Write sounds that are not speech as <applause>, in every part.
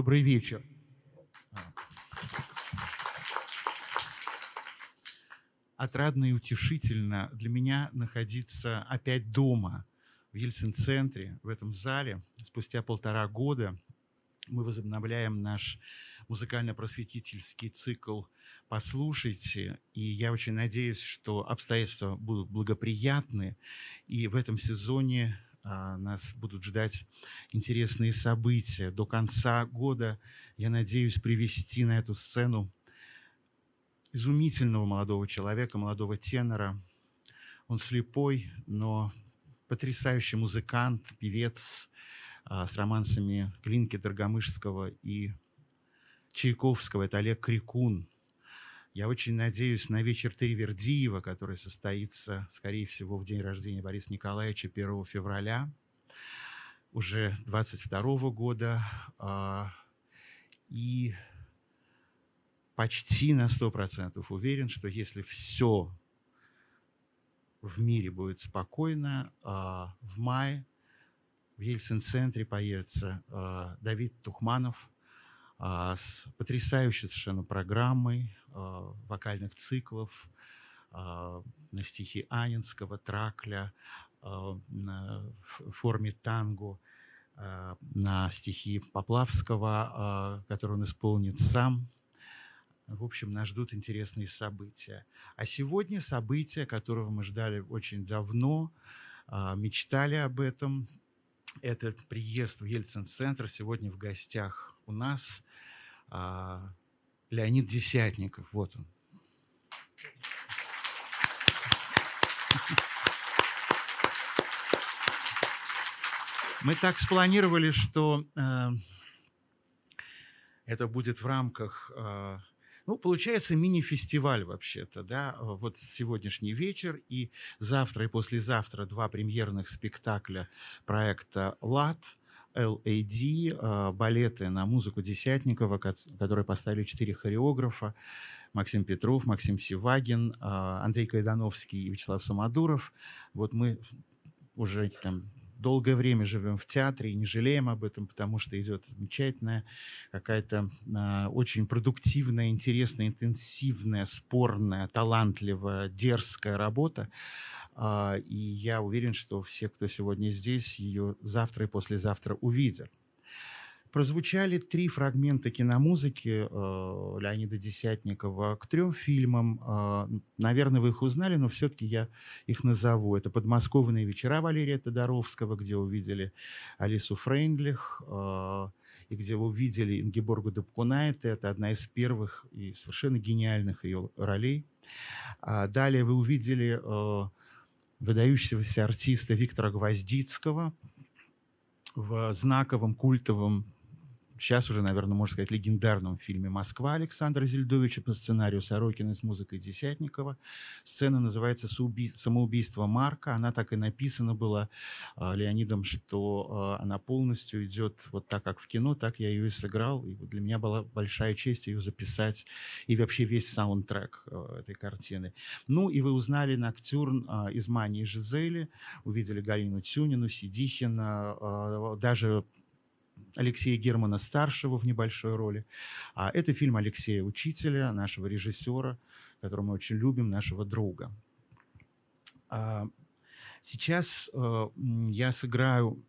Добрый вечер. Отрадно и утешительно для меня находиться опять дома, в Ельцин-центре, в этом зале. Спустя полтора года мы возобновляем наш музыкально-просветительский цикл «Послушайте». И я очень надеюсь, что обстоятельства будут благоприятны. И в этом сезоне нас будут ждать интересные события. До конца года я надеюсь привести на эту сцену изумительного молодого человека, молодого тенора. Он слепой, но потрясающий музыкант, певец а, с романсами Клинки Доргомышского и Чайковского. Это Олег Крикун. Я очень надеюсь на вечер Тривердиева, который состоится, скорее всего, в день рождения Бориса Николаевича 1 февраля уже 22 года. А, и почти на 100% уверен, что если все в мире будет спокойно, а, в мае в Ельцин-центре появится а, Давид Тухманов с потрясающей совершенно программой вокальных циклов на стихи Анинского, Тракля, в форме танго, на стихи Поплавского, который он исполнит сам – в общем, нас ждут интересные события. А сегодня события, которого мы ждали очень давно, а, мечтали об этом. Это приезд в Ельцин-центр. Сегодня в гостях у нас а, Леонид Десятников. Вот он. Мы так спланировали, что э, это будет в рамках э, ну, получается мини-фестиваль вообще-то, да, вот сегодняшний вечер и завтра и послезавтра два премьерных спектакля проекта «ЛАД», LAD, э, балеты на музыку Десятникова, которые поставили четыре хореографа, Максим Петров, Максим Сивагин, э, Андрей Кайдановский и Вячеслав Самодуров. Вот мы уже там долгое время живем в театре и не жалеем об этом, потому что идет замечательная, какая-то э, очень продуктивная, интересная, интенсивная, спорная, талантливая, дерзкая работа. Э, и я уверен, что все, кто сегодня здесь, ее завтра и послезавтра увидят прозвучали три фрагмента киномузыки э, Леонида Десятникова к трем фильмам. Э, наверное, вы их узнали, но все-таки я их назову. Это «Подмосковные вечера» Валерия Тодоровского, где увидели Алису Фрейндлих, э, и где вы увидели Ингеборгу Дапкунайте. Это одна из первых и совершенно гениальных ее ролей. А далее вы увидели э, выдающегося артиста Виктора Гвоздицкого в знаковом культовом сейчас уже, наверное, можно сказать, легендарном фильме «Москва» Александра Зельдовича по сценарию Сорокина с музыкой Десятникова. Сцена называется «Самоубийство Марка». Она так и написана была э, Леонидом, что э, она полностью идет вот так, как в кино, так я ее и сыграл. И для меня была большая честь ее записать и вообще весь саундтрек э, этой картины. Ну и вы узнали Ноктюрн из «Мании Жизели», увидели Галину Тюнину, Сидихина, даже Алексея Германа старшего в небольшой роли. А это фильм Алексея Учителя, нашего режиссера, которого мы очень любим, нашего друга. А сейчас э, я сыграю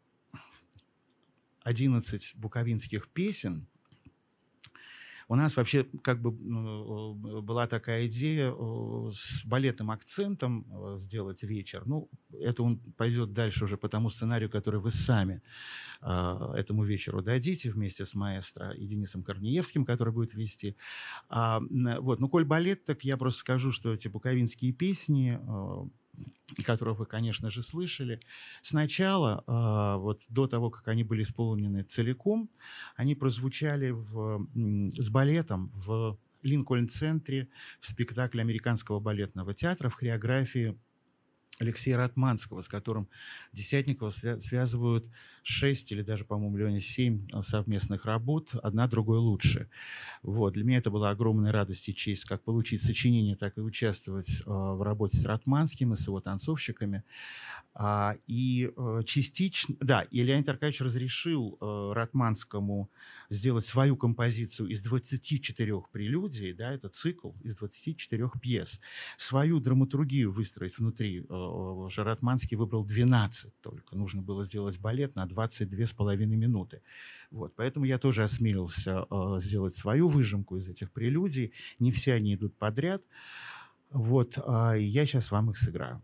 11 буковинских песен, у нас вообще как бы ну, э, была такая идея э, с балетным акцентом э, сделать вечер. Ну, это он пойдет дальше уже по тому сценарию, который вы сами этому вечеру дадите вместе с маэстро и Денисом Корнеевским, который будет вести. А, вот, ну, коль балет, так я просто скажу, что эти буковинские песни которых вы, конечно же, слышали. Сначала, а, вот до того, как они были исполнены целиком, они прозвучали в, с балетом в Линкольн-центре в спектакле Американского балетного театра в хореографии Алексея Ратманского, с которым Десятникова свя- связывают шесть или даже, по-моему, Леня, семь э, совместных работ, одна другой лучше. Вот. Для меня это была огромная радость и честь, как получить сочинение, так и участвовать э, в работе с Ратманским и с его танцовщиками. А, и э, частично, да, и Леонид Аркадьевич разрешил э, Ратманскому сделать свою композицию из 24 прелюдий, да, это цикл из 24 пьес, свою драматургию выстроить внутри. Э, Ратманский выбрал 12 только, нужно было сделать балет на 22 с половиной минуты. Вот, поэтому я тоже осмелился сделать свою выжимку из этих прелюдий. Не все они идут подряд. Вот, а я сейчас вам их сыграю.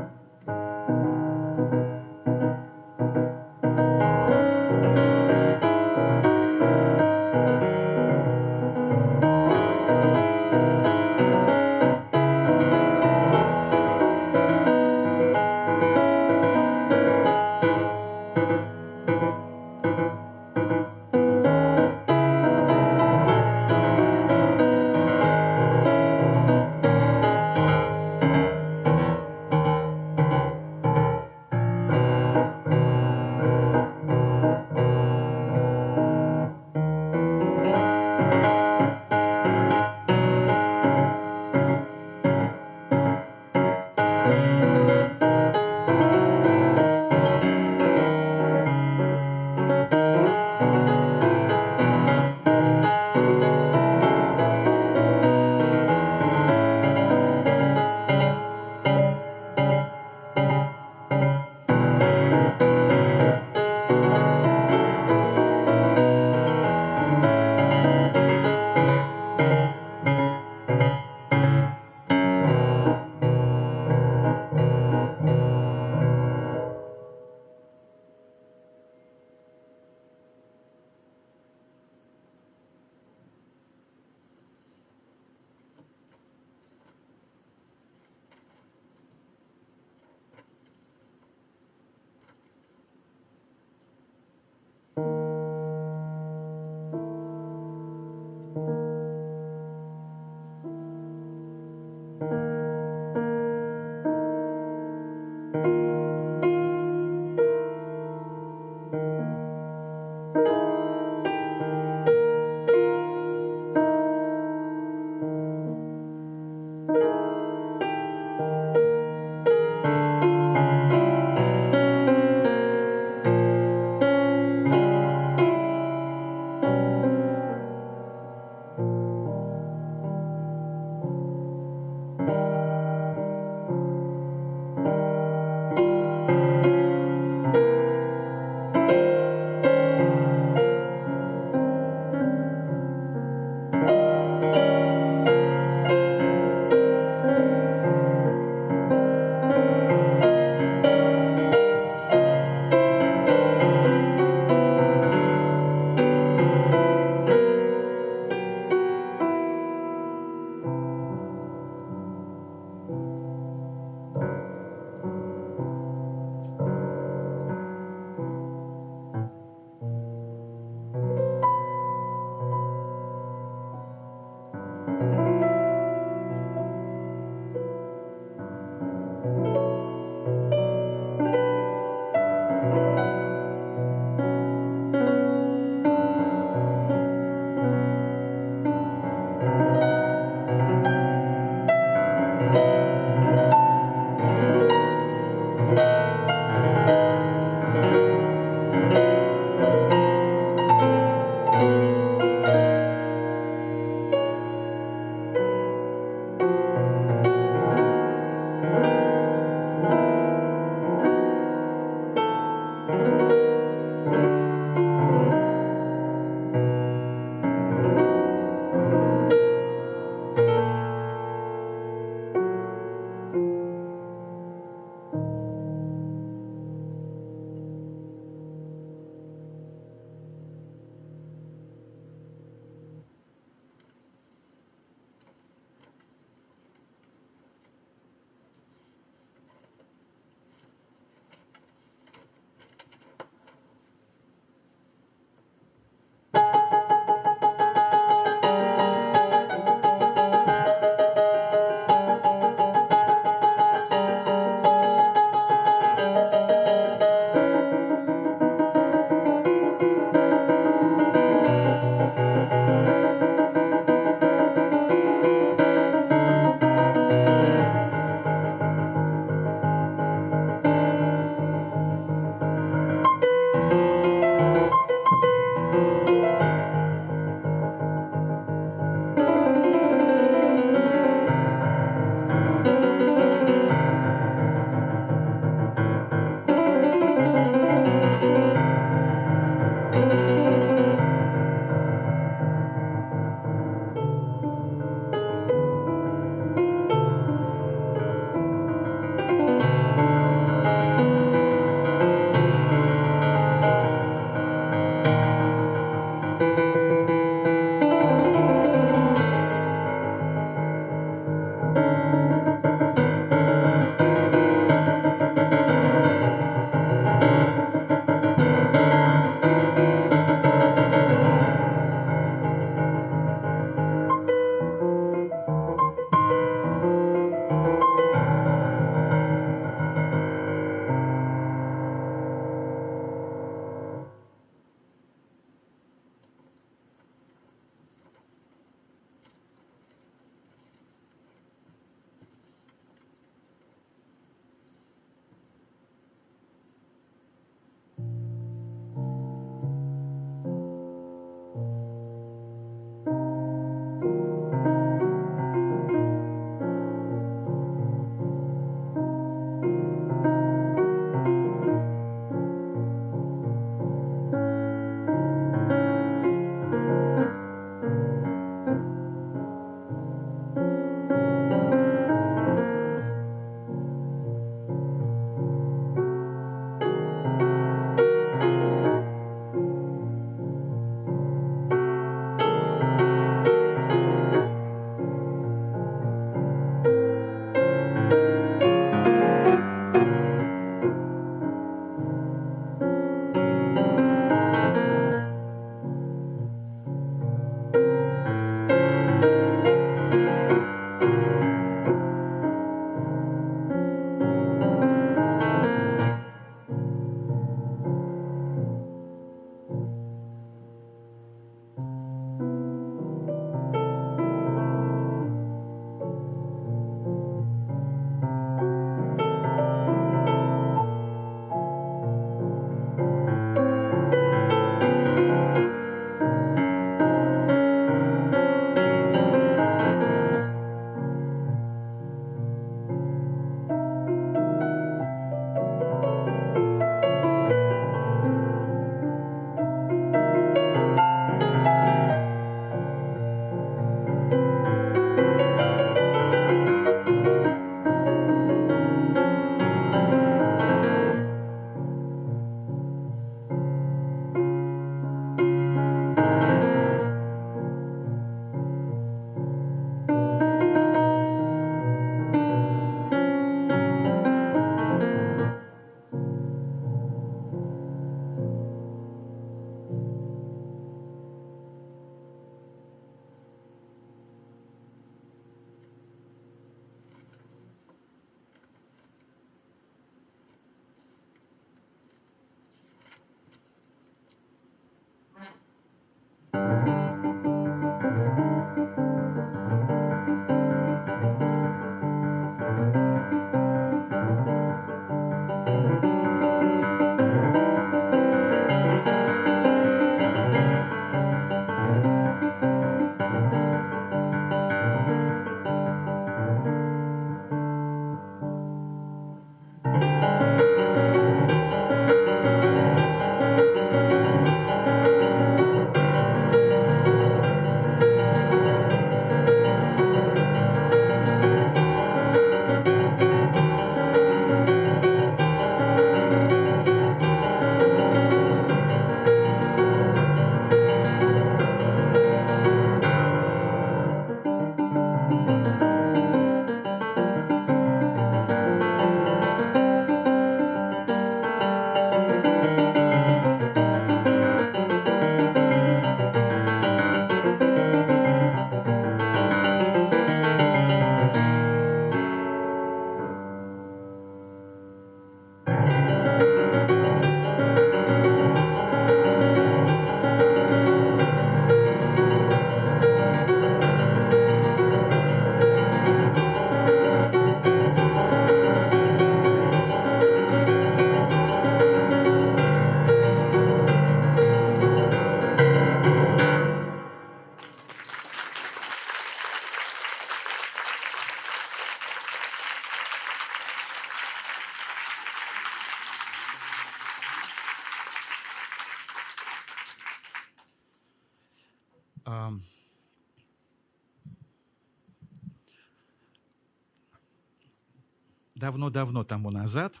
Давно-давно тому назад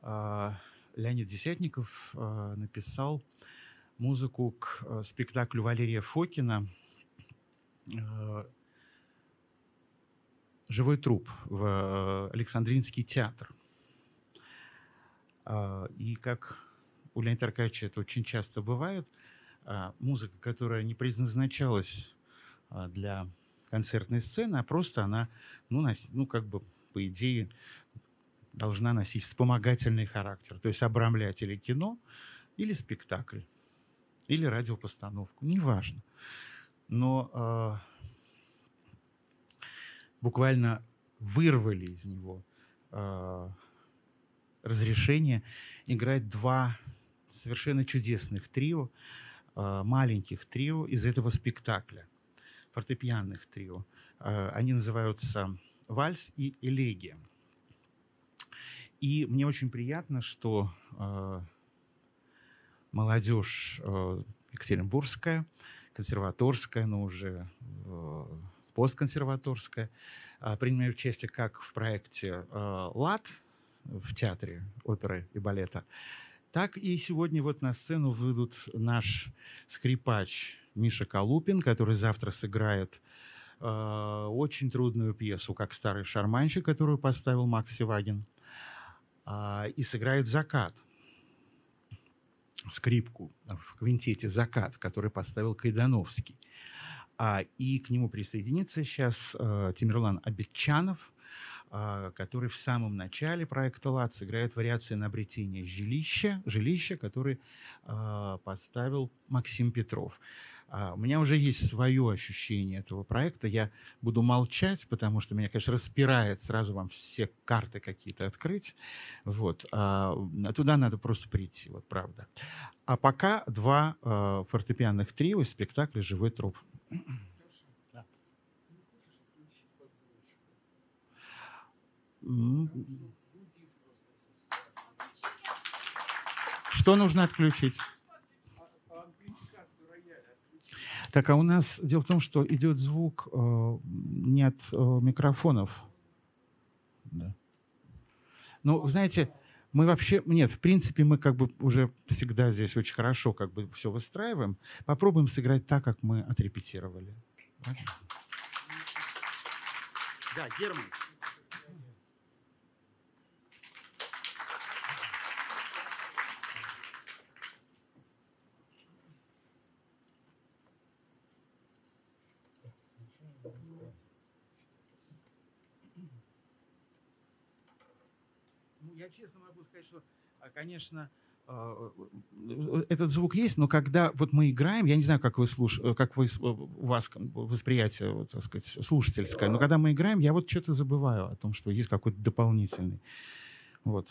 а, Леонид Десятников а, написал музыку к а, спектаклю Валерия Фокина «Живой труп» в Александринский театр. И как у Леонида Аркадьевича это очень часто бывает, музыка, которая не предназначалась для концертной сцены, а просто она, ну, ну как бы по идее, должна носить вспомогательный характер, то есть обрамлять или кино, или спектакль, или радиопостановку, неважно. Но э, буквально вырвали из него э, разрешение играть два совершенно чудесных трио, э, маленьких трио из этого спектакля, фортепианных трио. Э, они называются «Вальс» и «Элегия». И мне очень приятно, что э, молодежь э, екатеринбургская, консерваторская, но уже э, постконсерваторская, э, принимает участие как в проекте э, «ЛАД» в театре оперы и балета, так и сегодня вот на сцену выйдут наш скрипач Миша Калупин, который завтра сыграет э, очень трудную пьесу, как «Старый шарманщик», которую поставил Макс Севагин – а, и сыграет «Закат», скрипку в квинтете «Закат», который поставил Кайдановский. А, и к нему присоединится сейчас а, Тимирлан Абитчанов, а, который в самом начале проекта «ЛАД» сыграет вариации на обретение жилища, жилища, который а, поставил Максим Петров. А, у меня уже есть свое ощущение этого проекта. Я буду молчать, потому что меня, конечно, распирает сразу вам все карты какие-то открыть. Вот. А туда надо просто прийти, вот правда. А пока два а, фортепианных трио из спектакля «Живой труп». Что нужно отключить? Так, а у нас дело в том, что идет звук э, не от э, микрофонов. Да. Ну, знаете, мы вообще, нет, в принципе, мы как бы уже всегда здесь очень хорошо как бы все выстраиваем. Попробуем сыграть так, как мы отрепетировали. Да, Герман. Честно могу сказать, что, а, конечно, а, э, этот звук есть, но когда вот мы играем, я не знаю, как вы слуш... Э, как вы, у вас восприятие, так сказать, слушательское, но когда мы играем, я вот что-то забываю о том, что есть какой-то дополнительный. Вот.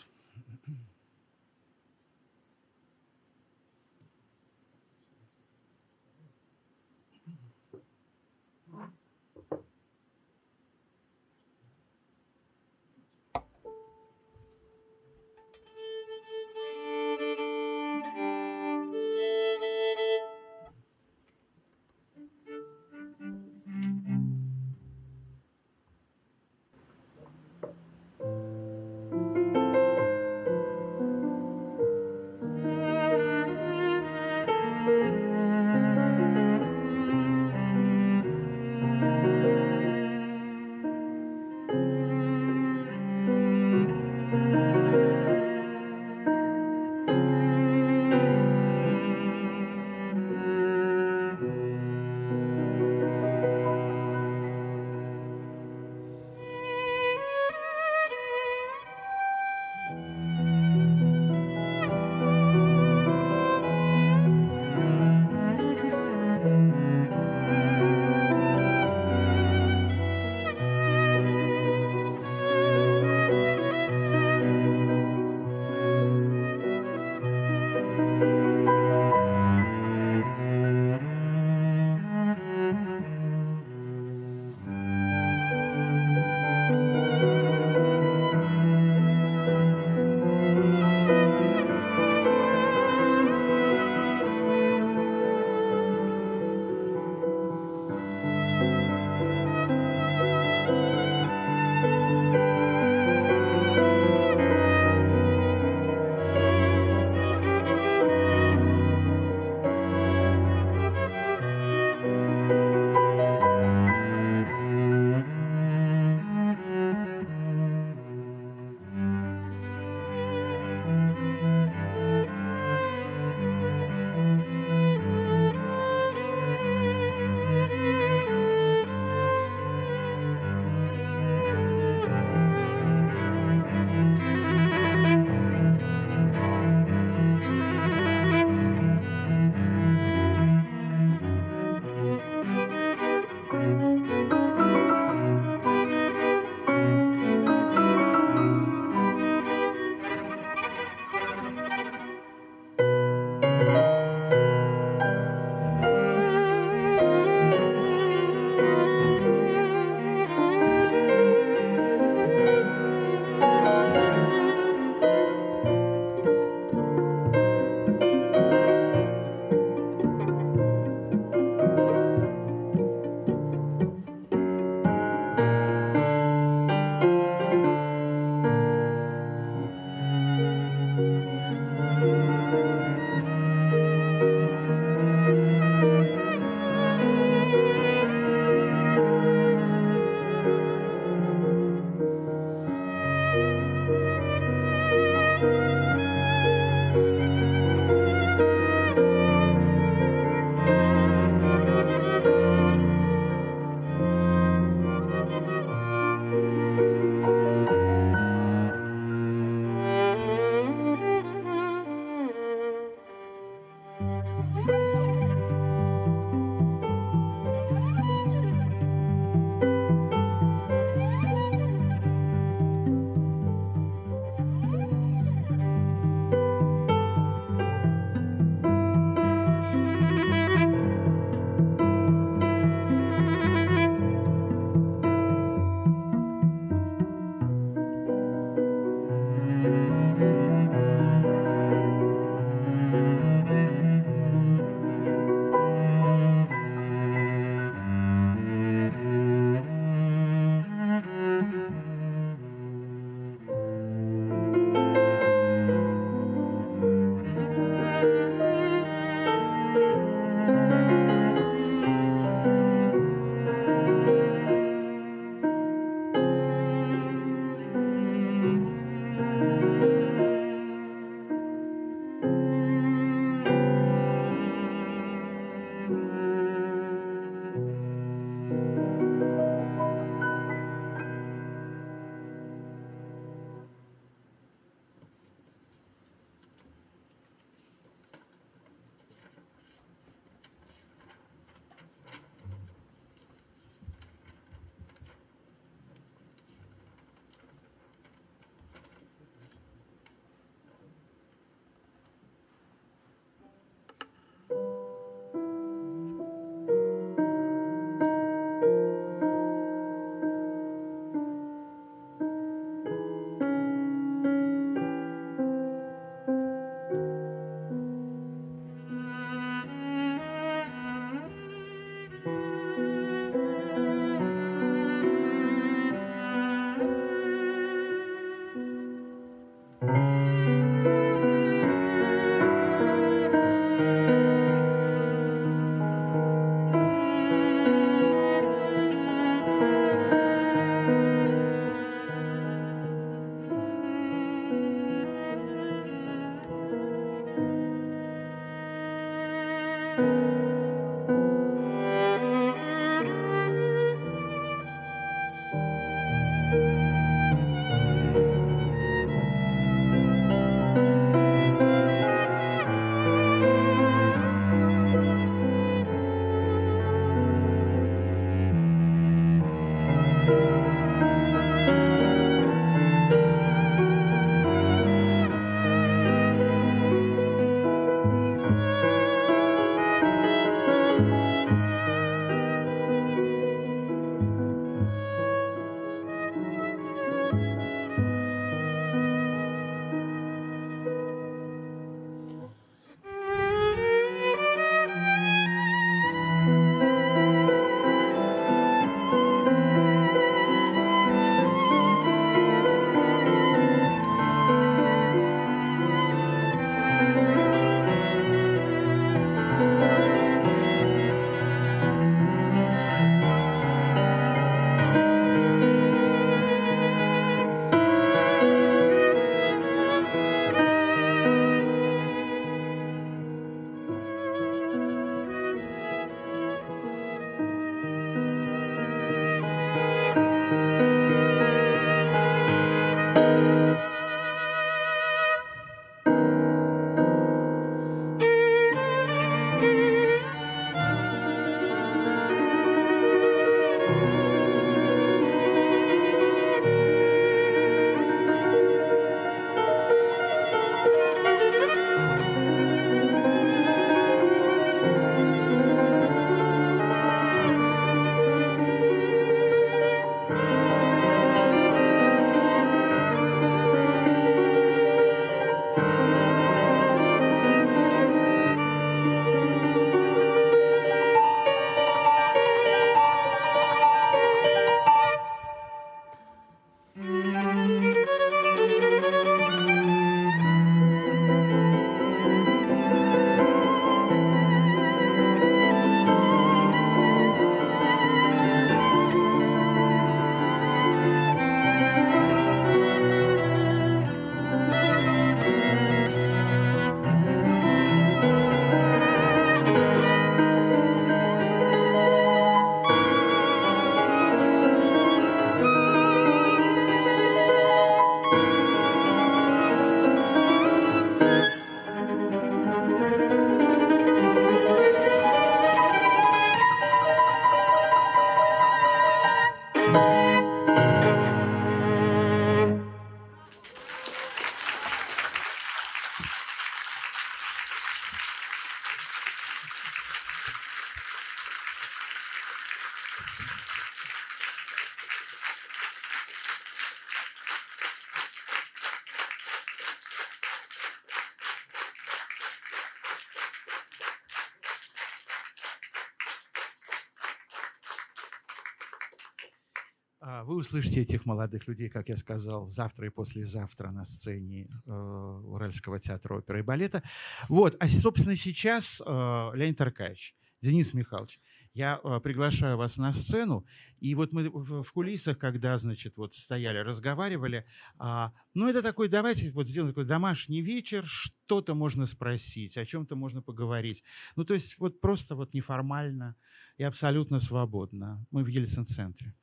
Услышите этих молодых людей, как я сказал, завтра и послезавтра на сцене э, Уральского театра оперы и балета. Вот, а, собственно, сейчас э, Леонид Аркадьевич, Денис Михайлович, я э, приглашаю вас на сцену, и вот мы в, в кулисах, когда, значит, вот стояли, разговаривали, а, ну, это такой, давайте вот сделаем такой домашний вечер, что-то можно спросить, о чем-то можно поговорить. Ну, то есть вот просто вот неформально и абсолютно свободно. Мы в Ельцин-центре.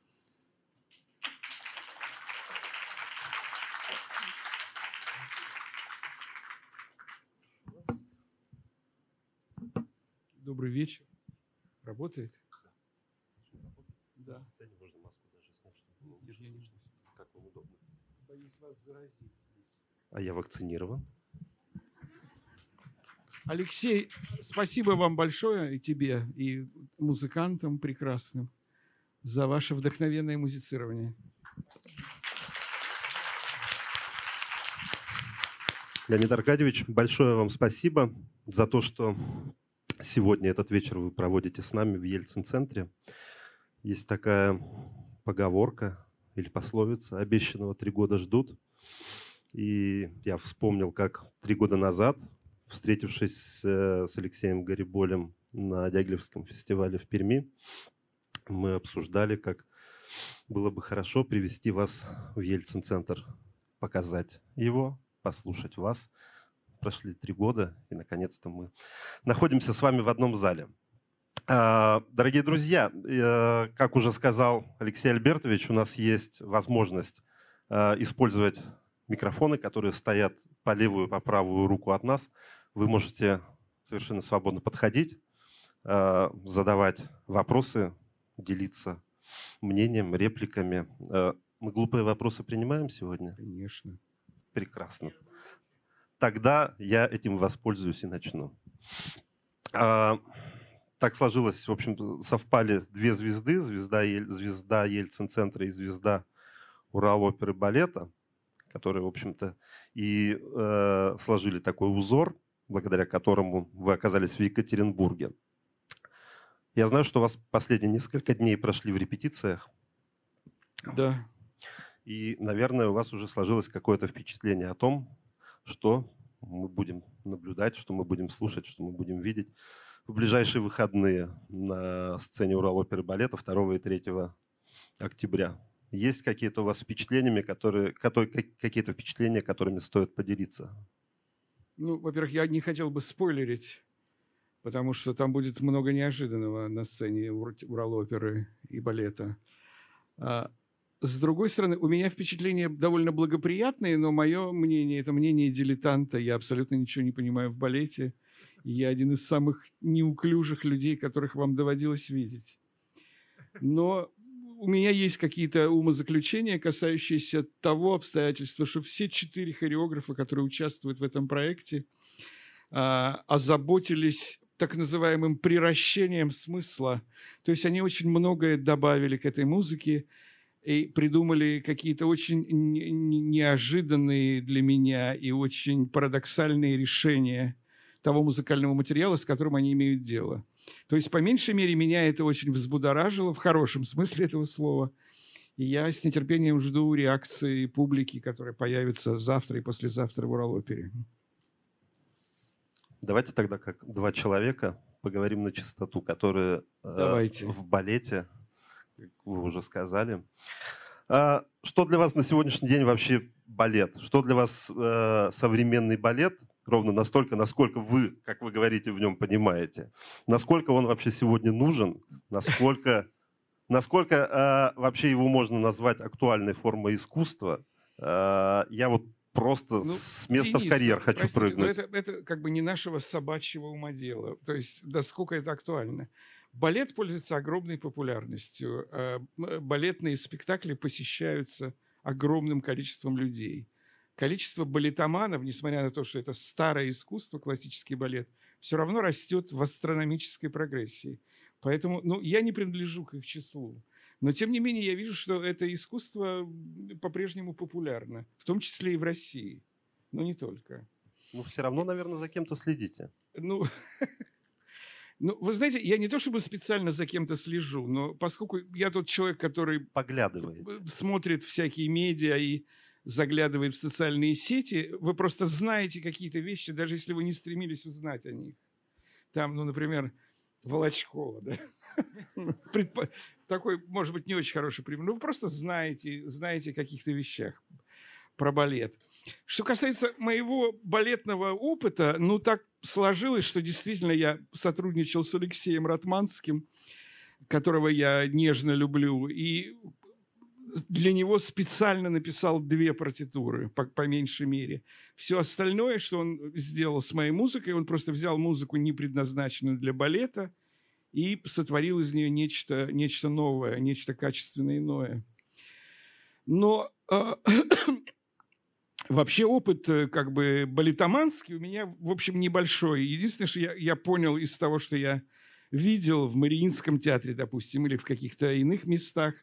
Добрый вечер. Работает? Да. На сцене можно маску даже снять, чтобы было лучше слышно. Как вам удобно. Боюсь вас заразить здесь. А я вакцинирован. Алексей, спасибо вам большое и тебе, и музыкантам прекрасным за ваше вдохновенное музицирование. Леонид Аркадьевич, большое вам спасибо за то, что сегодня этот вечер вы проводите с нами в Ельцин-центре. Есть такая поговорка или пословица «Обещанного три года ждут». И я вспомнил, как три года назад, встретившись э, с Алексеем Гариболем на Дягилевском фестивале в Перми, мы обсуждали, как было бы хорошо привести вас в Ельцин-центр, показать его, послушать вас – прошли три года, и наконец-то мы находимся с вами в одном зале. А, дорогие друзья, э, как уже сказал Алексей Альбертович, у нас есть возможность э, использовать микрофоны, которые стоят по левую, по правую руку от нас. Вы можете совершенно свободно подходить, э, задавать вопросы, делиться мнением, репликами. Мы глупые вопросы принимаем сегодня? Конечно. Прекрасно тогда я этим воспользуюсь и начну. А, так сложилось, в общем совпали две звезды, звезда, Ель, звезда Ельцин-центра и звезда Урал оперы балета, которые, в общем-то, и э, сложили такой узор, благодаря которому вы оказались в Екатеринбурге. Я знаю, что у вас последние несколько дней прошли в репетициях. Да. И, наверное, у вас уже сложилось какое-то впечатление о том, что мы будем наблюдать, что мы будем слушать, что мы будем видеть в ближайшие выходные на сцене Урал оперы балета 2 и 3 октября. Есть какие-то у вас впечатления, которые, которые, какие-то впечатления, которыми стоит поделиться? Ну, во-первых, я не хотел бы спойлерить, потому что там будет много неожиданного на сцене Урал оперы и балета. С другой стороны, у меня впечатления довольно благоприятные, но мое мнение – это мнение дилетанта. Я абсолютно ничего не понимаю в балете. я один из самых неуклюжих людей, которых вам доводилось видеть. Но у меня есть какие-то умозаключения, касающиеся того обстоятельства, что все четыре хореографа, которые участвуют в этом проекте, а, озаботились так называемым приращением смысла. То есть они очень многое добавили к этой музыке, и придумали какие-то очень неожиданные для меня и очень парадоксальные решения того музыкального материала, с которым они имеют дело. То есть, по меньшей мере, меня это очень взбудоражило, в хорошем смысле этого слова. И я с нетерпением жду реакции публики, которая появится завтра и послезавтра в Уралопере. Давайте тогда, как два человека, поговорим на чистоту, которые э, в балете как вы уже сказали. А, что для вас на сегодняшний день вообще балет? Что для вас э, современный балет? Ровно настолько, насколько вы, как вы говорите, в нем понимаете. Насколько он вообще сегодня нужен? Насколько, <laughs> насколько э, вообще его можно назвать актуальной формой искусства? Э, я вот просто ну, с места Денис, в карьер хочу простите, прыгнуть. Но это, это как бы не нашего собачьего умодела. То есть, насколько это актуально. Балет пользуется огромной популярностью. Э, балетные спектакли посещаются огромным количеством людей. Количество балетоманов, несмотря на то, что это старое искусство, классический балет, все равно растет в астрономической прогрессии. Поэтому ну, я не принадлежу к их числу. Но, тем не менее, я вижу, что это искусство по-прежнему популярно, в том числе и в России, но не только. Ну, все равно, наверное, за кем-то следите. Ну, <laughs> Ну, вы знаете, я не то чтобы специально за кем-то слежу, но поскольку я тот человек, который Поглядывает. э, смотрит всякие медиа и заглядывает в социальные сети, вы просто знаете какие-то вещи, даже если вы не стремились узнать о них. Там, ну, например, Волочкова, да? <laughs> Такой, может быть, не очень хороший пример. Ну, вы просто знаете, знаете о каких-то вещах про балет. Что касается моего балетного опыта, ну, так сложилось, что действительно я сотрудничал с Алексеем Ратманским, которого я нежно люблю, и для него специально написал две партитуры, по, по меньшей мере. Все остальное, что он сделал с моей музыкой, он просто взял музыку, не предназначенную для балета, и сотворил из нее нечто, нечто новое, нечто качественно иное. Но э, вообще опыт э, как бы балетоманский у меня, в общем, небольшой. Единственное, что я, я понял из того, что я видел в Мариинском театре, допустим, или в каких-то иных местах,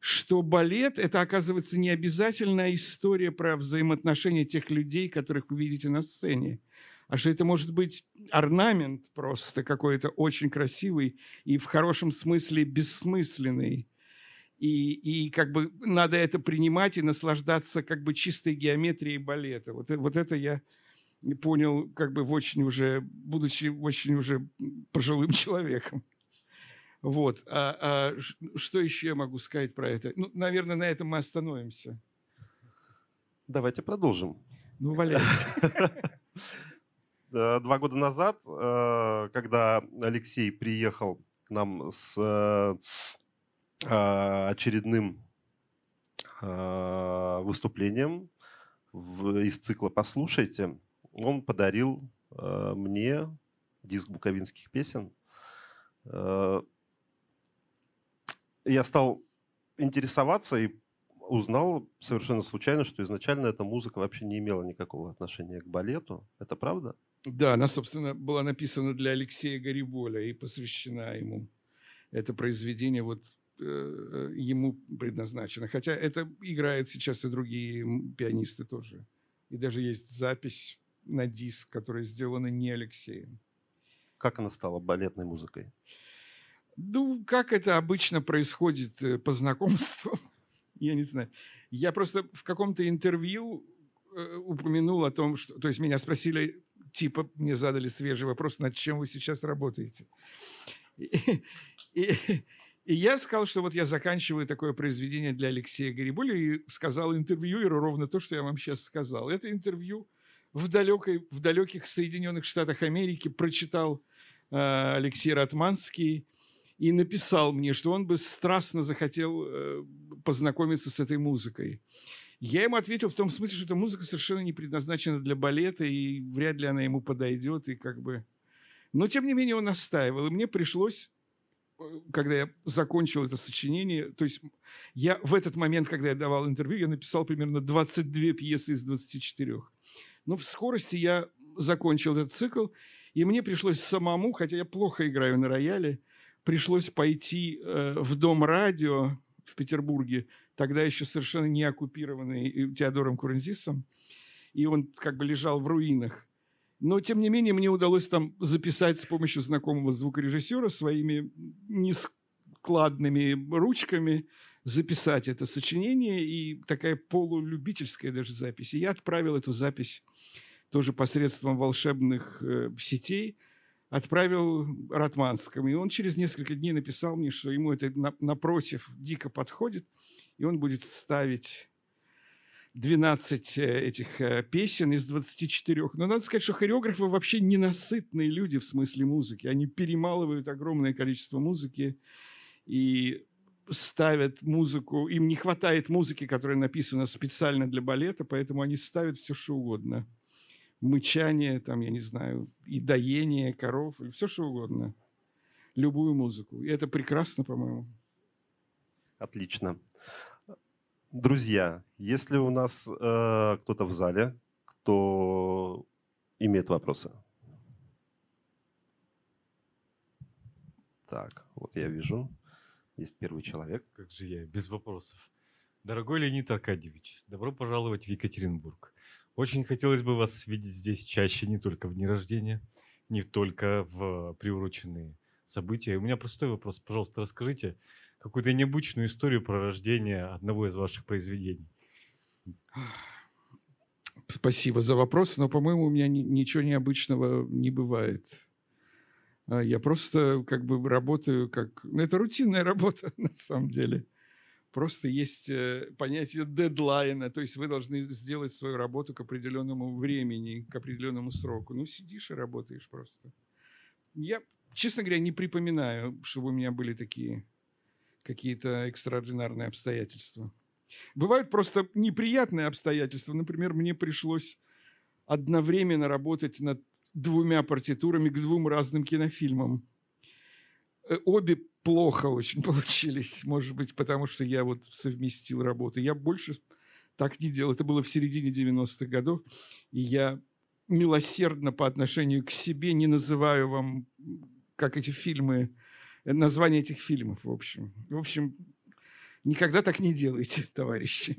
что балет – это, оказывается, не обязательно история про взаимоотношения тех людей, которых вы видите на сцене, а что это может быть орнамент просто какой-то очень красивый и в хорошем смысле бессмысленный. И, и как бы надо это принимать и наслаждаться как бы чистой геометрией балета. Вот, вот это я понял как бы в очень уже, будучи очень уже пожилым <laughs> человеком. Вот. А, а что еще я могу сказать про это? Ну, наверное, на этом мы остановимся. Давайте продолжим. Ну, валяйте. <laughs> Два года назад, э, когда Алексей приехал к нам с э, очередным э, выступлением из цикла «Послушайте», он подарил э, мне диск буковинских песен. Я стал интересоваться и узнал совершенно случайно, что изначально эта музыка вообще не имела никакого отношения к балету. Это правда? Да, она, собственно, была написана для Алексея Гариболя и посвящена ему. Это произведение вот ему предназначено. Хотя это играют сейчас и другие пианисты тоже. И даже есть запись на диск, которая сделана не Алексеем. Как она стала балетной музыкой? Ну, как это обычно происходит э, по знакомству, <laughs> я не знаю. Я просто в каком-то интервью э, упомянул о том, что... То есть меня спросили, типа, мне задали свежий вопрос, над чем вы сейчас работаете. И, <laughs> и- и я сказал, что вот я заканчиваю такое произведение для Алексея Гариболя и сказал интервьюеру ровно то, что я вам сейчас сказал. Это интервью в, далекой, в далеких Соединенных Штатах Америки прочитал э, Алексей Ратманский и написал мне, что он бы страстно захотел э, познакомиться с этой музыкой. Я ему ответил в том смысле, что эта музыка совершенно не предназначена для балета, и вряд ли она ему подойдет, и как бы... Но, тем не менее, он настаивал, и мне пришлось, когда я закончил это сочинение, то есть я в этот момент, когда я давал интервью, я написал примерно 22 пьесы из 24. Но в скорости я закончил этот цикл, и мне пришлось самому, хотя я плохо играю на рояле, пришлось пойти э, в дом радио в Петербурге, тогда еще совершенно не оккупированный э, Теодором Курензисом, и он как бы лежал в руинах. Но, тем не менее, мне удалось там записать с помощью знакомого звукорежиссера своими нескладными ручками, записать это сочинение, и такая полулюбительская даже запись. И я отправил эту запись тоже посредством волшебных э, сетей, отправил Ратманскому. И он через несколько дней написал мне, что ему это на- напротив дико подходит, и он будет ставить 12 э, этих э, песен из 24. Но надо сказать, что хореографы вообще ненасытные люди в смысле музыки. Они перемалывают огромное количество музыки и ставят музыку. Им не хватает музыки, которая написана специально для балета, поэтому они ставят все, что угодно. Мычание, там, я не знаю, и доение коров, и все, что угодно. Любую музыку. И это прекрасно, по-моему. Отлично. Друзья, если у нас э, кто-то в зале, кто имеет вопросы. Так, вот я вижу. Есть первый человек. Как же я, без вопросов. Дорогой Леонид Аркадьевич, добро пожаловать в Екатеринбург. Очень хотелось бы вас видеть здесь чаще, не только в дни рождения. не только в приуроченные события. У меня простой вопрос. Пожалуйста, расскажите какую-то необычную историю про рождение одного из ваших произведений. Спасибо за вопрос, но, по-моему, у меня ни- ничего необычного не бывает. А Я просто как бы работаю как... Ну, это рутинная работа, <laughs> на самом деле. Просто есть э, понятие дедлайна, то есть вы должны сделать свою работу к определенному времени, к определенному сроку. Ну, сидишь и работаешь просто. Я, честно говоря, не припоминаю, чтобы у меня были такие какие-то экстраординарные обстоятельства. Бывают просто неприятные обстоятельства. Например, мне пришлось одновременно работать над двумя партитурами к двум разным кинофильмам. Э, Обе плохо очень <laughs> получились, может быть, потому что я вот совместил работы. Я больше так не делал. Это было в середине 90-х годов, и я милосердно по отношению к себе не называю вам, как эти фильмы, название этих фильмов, в общем. В общем, никогда так не делайте, <laughs> товарищи.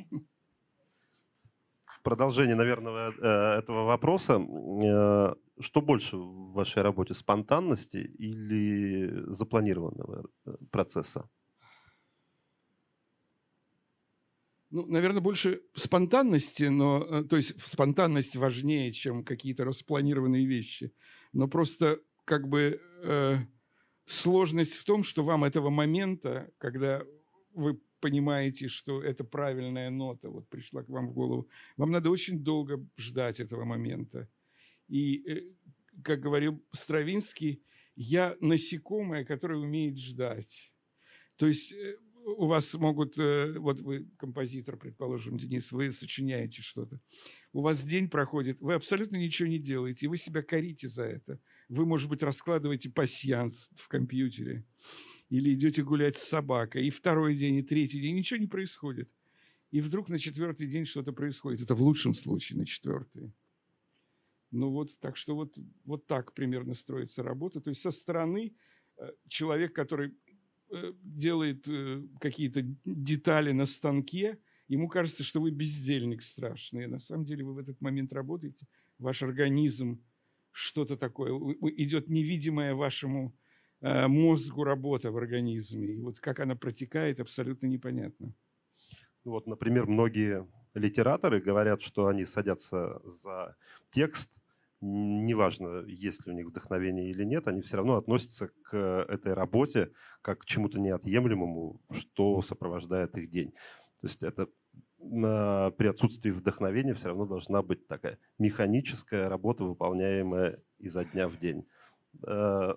В продолжение, наверное, э, этого вопроса, э, что больше в вашей работе, спонтанности или запланированного э, процесса? Ну, наверное, больше спонтанности, но, то есть спонтанность важнее, чем какие-то распланированные вещи. Но просто как бы э, сложность в том, что вам этого момента, когда вы понимаете, что это правильная нота, вот пришла к вам в голову, вам надо очень долго ждать этого момента. И, э, как говорил Стравинский, я насекомое, которое умеет ждать. То есть э, у вас могут, э, вот вы композитор, предположим, Денис, вы сочиняете что-то. У вас день проходит, вы абсолютно ничего не делаете, и вы себя корите за это. Вы, может быть, раскладываете пасьянс в компьютере или идете гулять с собакой, и второй день, и третий день, ничего не происходит. И вдруг на четвертый день что-то происходит. Это в лучшем случае на четвертый. Ну вот, так что вот, вот так примерно строится работа. То есть со стороны э, человек, который э, делает э, какие-то детали на станке, ему кажется, что вы бездельник страшный. На самом деле вы в этот момент работаете, ваш организм что-то такое, идет невидимая вашему э, мозгу работа в организме. И вот как она протекает, абсолютно непонятно. Ну Вот, например, многие литераторы говорят, что они садятся за текст, неважно, есть ли у них вдохновение или нет, они все равно относятся к этой работе как к чему-то неотъемлемому, что сопровождает их день. То есть это при отсутствии вдохновения все равно должна быть такая механическая работа, выполняемая изо дня в день. Э,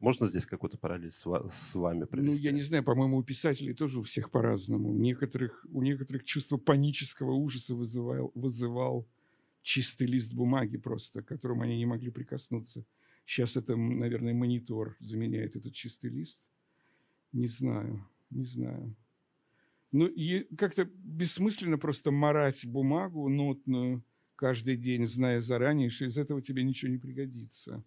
Можно здесь какой-то параллель с ва- с вами Ну, провести? я не знаю, по-моему, у писателей тоже у всех по-разному. У некоторых, у некоторых чувство панического ужаса вызывал, вызывал чистый лист бумаги просто, к которому они не могли прикоснуться. Сейчас это, наверное, монитор заменяет этот чистый лист. Не знаю, не знаю. Ну, и как-то бессмысленно просто марать бумагу нотную каждый день, зная заранее, что из этого тебе ничего не пригодится.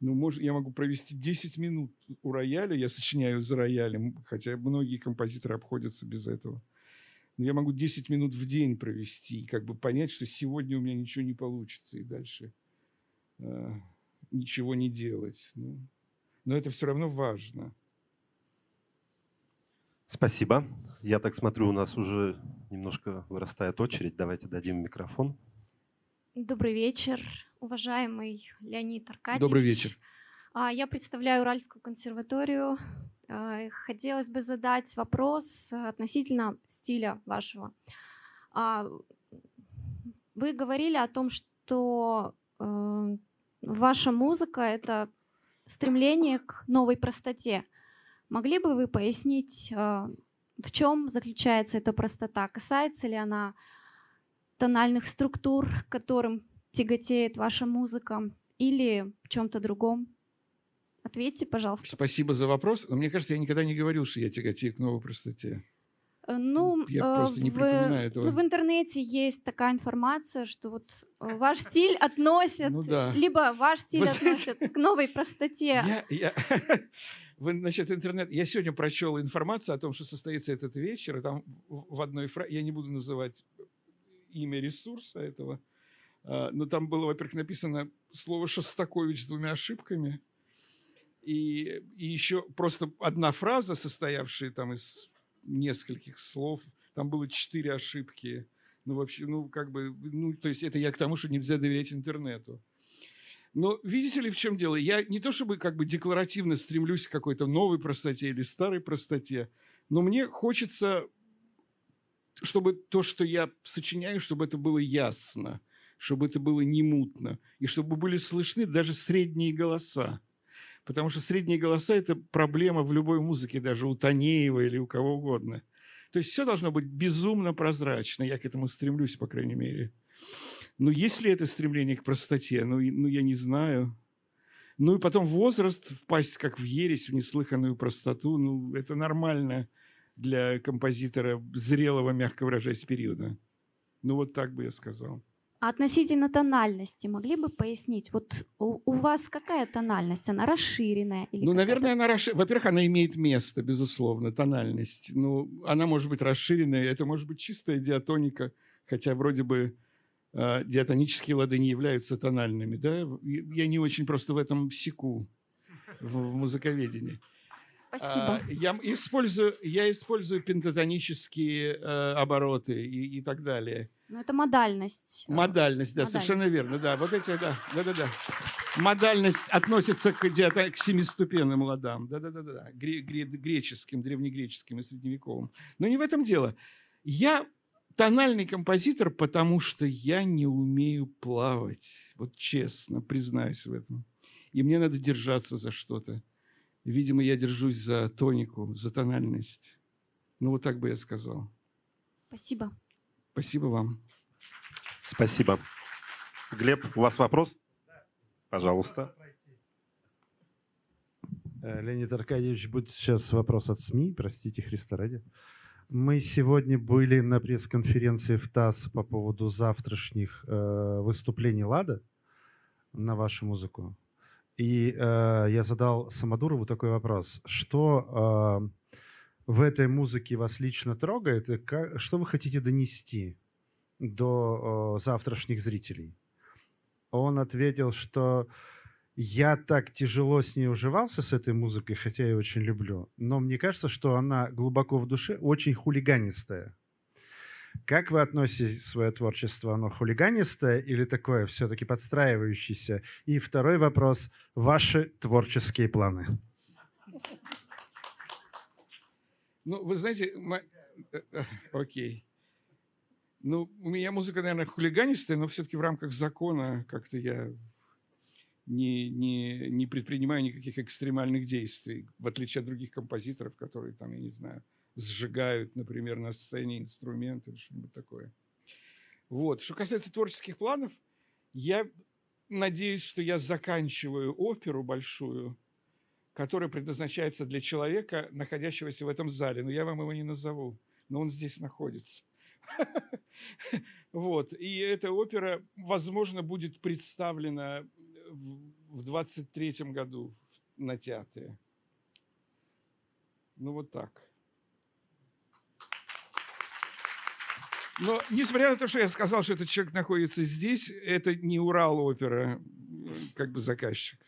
Ну, может, я могу провести 10 минут у рояля, я сочиняю за роялем, хотя многие композиторы обходятся без этого. Но я могу 10 минут в день провести и как бы понять, что сегодня у меня ничего не получится, и дальше э, ничего не делать. Ну, но это все равно важно. Спасибо. Я так смотрю, у нас уже немножко вырастает очередь. Давайте дадим микрофон. Добрый вечер, уважаемый Леонид Аркадьевич. Добрый вечер. А, Я представляю Уральскую консерваторию. А, Хотелось бы задать вопрос а, относительно стиля вашего. Вы говорили о том, что э, ваша музыка — это стремление к новой простоте. Могли бы вы пояснить, а, в чем заключается эта простота? Касается ли она тональных структур, к которым тяготеет ваша музыка, или в чем-то другом? Ответьте, пожалуйста. Спасибо за вопрос. Мне кажется, я никогда не говорил, что я тяготею к новой простоте. Э, Ну, Я э, просто не в, припоминаю этого. ну, в интернете есть такая информация, что вот э, ваш стиль относят, Ну да. либо ваш стиль относят к новой простоте. Я, я, <laughs> вы насчет интернета. Я сегодня прочел информацию о том, что состоится этот вечер, и там в в одной фразе, я не буду называть имя ресурса этого, А, Но там было, во-первых, написано слово «Шостакович» с двумя ошибками. И, и еще просто одна фраза, состоявшая там из нескольких слов. Там было четыре ошибки. Ну, вообще, ну, как бы, ну, то есть это я к тому, что нельзя доверять интернету. Но видите ли, в чем дело? Я не то чтобы как бы декларативно стремлюсь к какой-то новой простоте или старой простоте, но мне хочется, чтобы то, что я сочиняю, чтобы это было ясно, чтобы это было не мутно, и чтобы были слышны даже средние голоса. Потому что средние голоса – это проблема в любой музыке, даже у Танеева или у кого угодно. То есть все должно быть безумно прозрачно. Я к этому стремлюсь, по крайней мере. Но есть ли это стремление к простоте? Ну, ну я не знаю. Ну и потом возраст, впасть как в ересь, в неслыханную простоту, ну это нормально для композитора зрелого, мягко выражаясь, периода. Ну вот так бы я сказал. А относительно тональности могли бы пояснить? Вот у, у вас какая тональность? Она расширенная? Или Ну, какая-то- наверное, она расширена. Во-первых, она имеет место, безусловно, тональность. Ну, она может быть расширенная, это может быть чистая диатоника, хотя вроде бы диатонические лады не являются тональными, да? Я не очень просто в этом секу, в музыковедении. Спасибо. А, я использую, я использую пентатонические э, обороты и, и так далее. Ну, это модальность. э, Модальность, да, Модальность. совершенно верно, да. Вот эти, да, да, да, да. Модальность относится к, диата- к семиступенным ладам, да, да, да, да, Гре- гре- греческим, древнегреческим и средневековым. Но не в этом дело. Я тональный композитор, потому что я не умею плавать. Вот честно, признаюсь в этом. И мне надо держаться за что-то. Видимо, я держусь за тонику, за тональность. Ну, вот так бы я сказал. Спасибо. Спасибо вам. Спасибо. Глеб, у вас вопрос? Пожалуйста. Э, Леонид Аркадьевич, будет сейчас вопрос от СМИ, простите, Христа ради. Мы сегодня были на пресс-конференции в ТАСС по поводу завтрашних э, выступлений «Лада» на вашу музыку. И э, я задал Самодурову такой вопрос. Что э, в этой музыке вас лично трогает? И ка- что вы хотите донести до э, завтрашних зрителей? Он ответил, что я так тяжело с ней уживался, с этой музыкой, хотя я очень люблю, но мне кажется, что она глубоко в душе очень хулиганистая. Как вы относитесь к свое творчество? Оно хулиганистое или такое все-таки подстраивающееся? И второй вопрос. Ваши творческие планы? Ну, вы знаете, ма- э, э, окей. Ну, у меня музыка, наверное, хулиганистая, но все-таки в рамках закона как-то я не, не, не предпринимаю никаких экстремальных действий, в отличие от других композиторов, которые там, я не знаю, сжигают, например, на сцене инструменты или что-нибудь такое. Вот. Что касается творческих планов, я надеюсь, что я заканчиваю оперу большую, которая предназначается для человека, находящегося в этом зале. Но я вам его не назову, но он здесь находится. <laughs> Вот. И эта опера, возможно, будет представлена в 23 году на театре. Ну, вот так. Но, несмотря на то, что я сказал, что этот человек находится здесь, это не Урал-опера, как бы заказчик.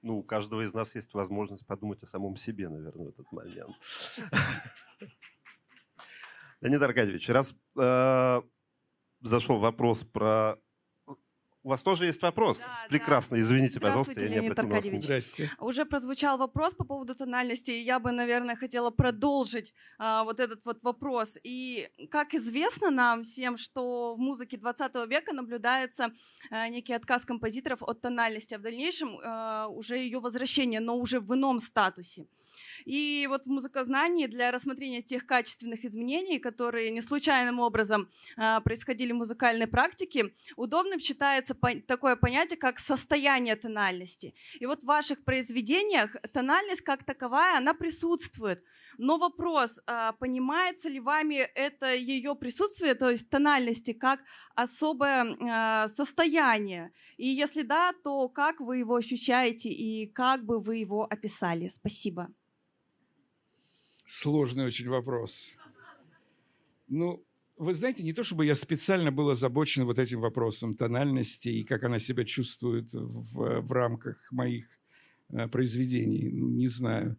Ну, у каждого из нас есть возможность подумать о самом себе, наверное, в этот момент. <laughs> Леонид Аркадьевич, раз э, зашел вопрос про... У вас тоже есть вопрос? Да, да. Прекрасно, извините, пожалуйста, я Здравствуйте, не обратил вас. Здрасте. Уже прозвучал вопрос по поводу тональности, и я бы, наверное, хотела продолжить а, вот этот вот вопрос. И как известно нам всем, что в музыке 20 века наблюдается а, некий отказ композиторов от тональности, а в дальнейшем а, уже ее возвращение, но уже в ином статусе. И вот в музыкознании для рассмотрения тех качественных изменений, которые не случайным образом а, происходили в музыкальной практике, удобным считается такое понятие, как состояние тональности. И вот в ваших произведениях тональность как таковая, она присутствует. Но вопрос, а, понимается ли вами это ее присутствие, то есть тональности, как особое а, состояние? И если да, то как вы его ощущаете и как бы вы его описали? Спасибо. Сложный очень вопрос. Ну, вы знаете, не то чтобы я специально был озабочен вот этим вопросом тональности и как она себя чувствует в, в рамках моих э, произведений, ну, не знаю.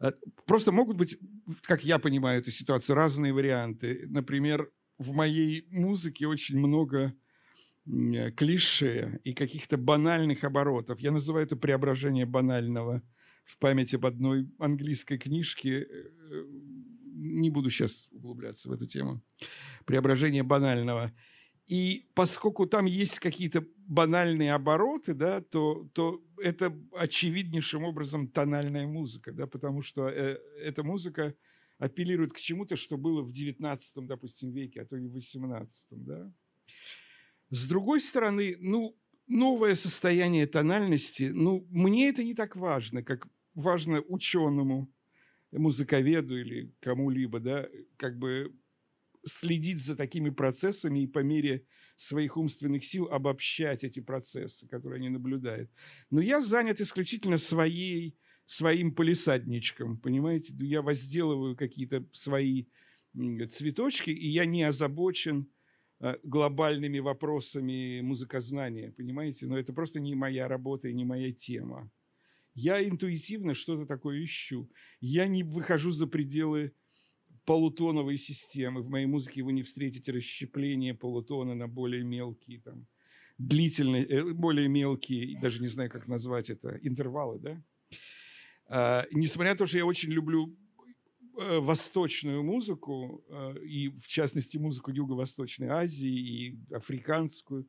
Э, просто могут быть, как я понимаю эту ситуацию, разные варианты. Например, в моей музыке очень много клише и каких-то банальных оборотов. Я называю это преображение банального в память об одной английской книжке не буду сейчас углубляться в эту тему, преображение банального. И поскольку там есть какие-то банальные обороты, да, то, то это очевиднейшим образом тональная музыка, да, потому что э, эта музыка апеллирует к чему-то, что было в 19, допустим, веке, а то и в 18. Да. С другой стороны, ну, новое состояние тональности, ну, мне это не так важно, как важно ученому, музыковеду или кому-либо, да, как бы следить за такими процессами и по мере своих умственных сил обобщать эти процессы, которые они наблюдают. Но я занят исключительно своей, своим полисадничком, понимаете? Я возделываю какие-то свои цветочки, и я не озабочен э, глобальными вопросами музыкознания, понимаете? Но это просто не моя работа и не моя тема. Я интуитивно что-то такое ищу. Я не выхожу за пределы полутоновой системы. В моей музыке вы не встретите расщепление полутона на более мелкие, там, длительные, э, более мелкие, даже не знаю, как назвать это, интервалы, да? А, несмотря на то, что я очень люблю э, восточную музыку, э, и в частности музыку Юго-Восточной Азии и африканскую,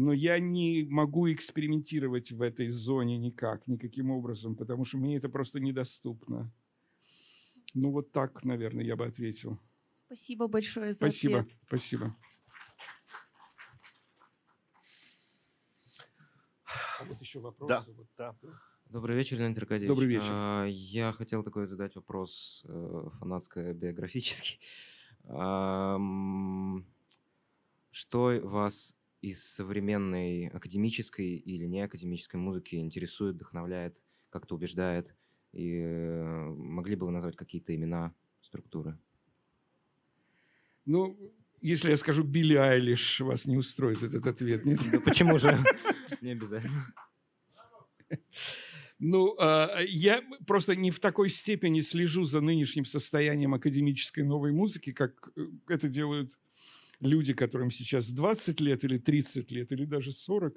но я не могу экспериментировать в этой зоне никак, никаким образом, потому что мне это просто недоступно. Ну вот так, наверное, я бы ответил. Спасибо большое за Спасибо, ответ. спасибо. А вот еще вопросы. Да, Вот. да. Добрый вечер, Леонид Аркадьевич. Добрый вечер. А, Я хотел такой задать вопрос э, фанатско-биографический. Что вас из современной академической или неакадемической музыки интересует, вдохновляет, как-то убеждает? И э, могли бы вы назвать какие-то имена, структуры? Ну, если я скажу Билли Айлиш, вас не устроит этот ответ, нет? Да почему же? Не обязательно. Ну, а, я просто не в такой степени слежу за нынешним состоянием академической новой музыки, как э, это делают люди, которым сейчас 20 лет или 30 лет, или даже 40.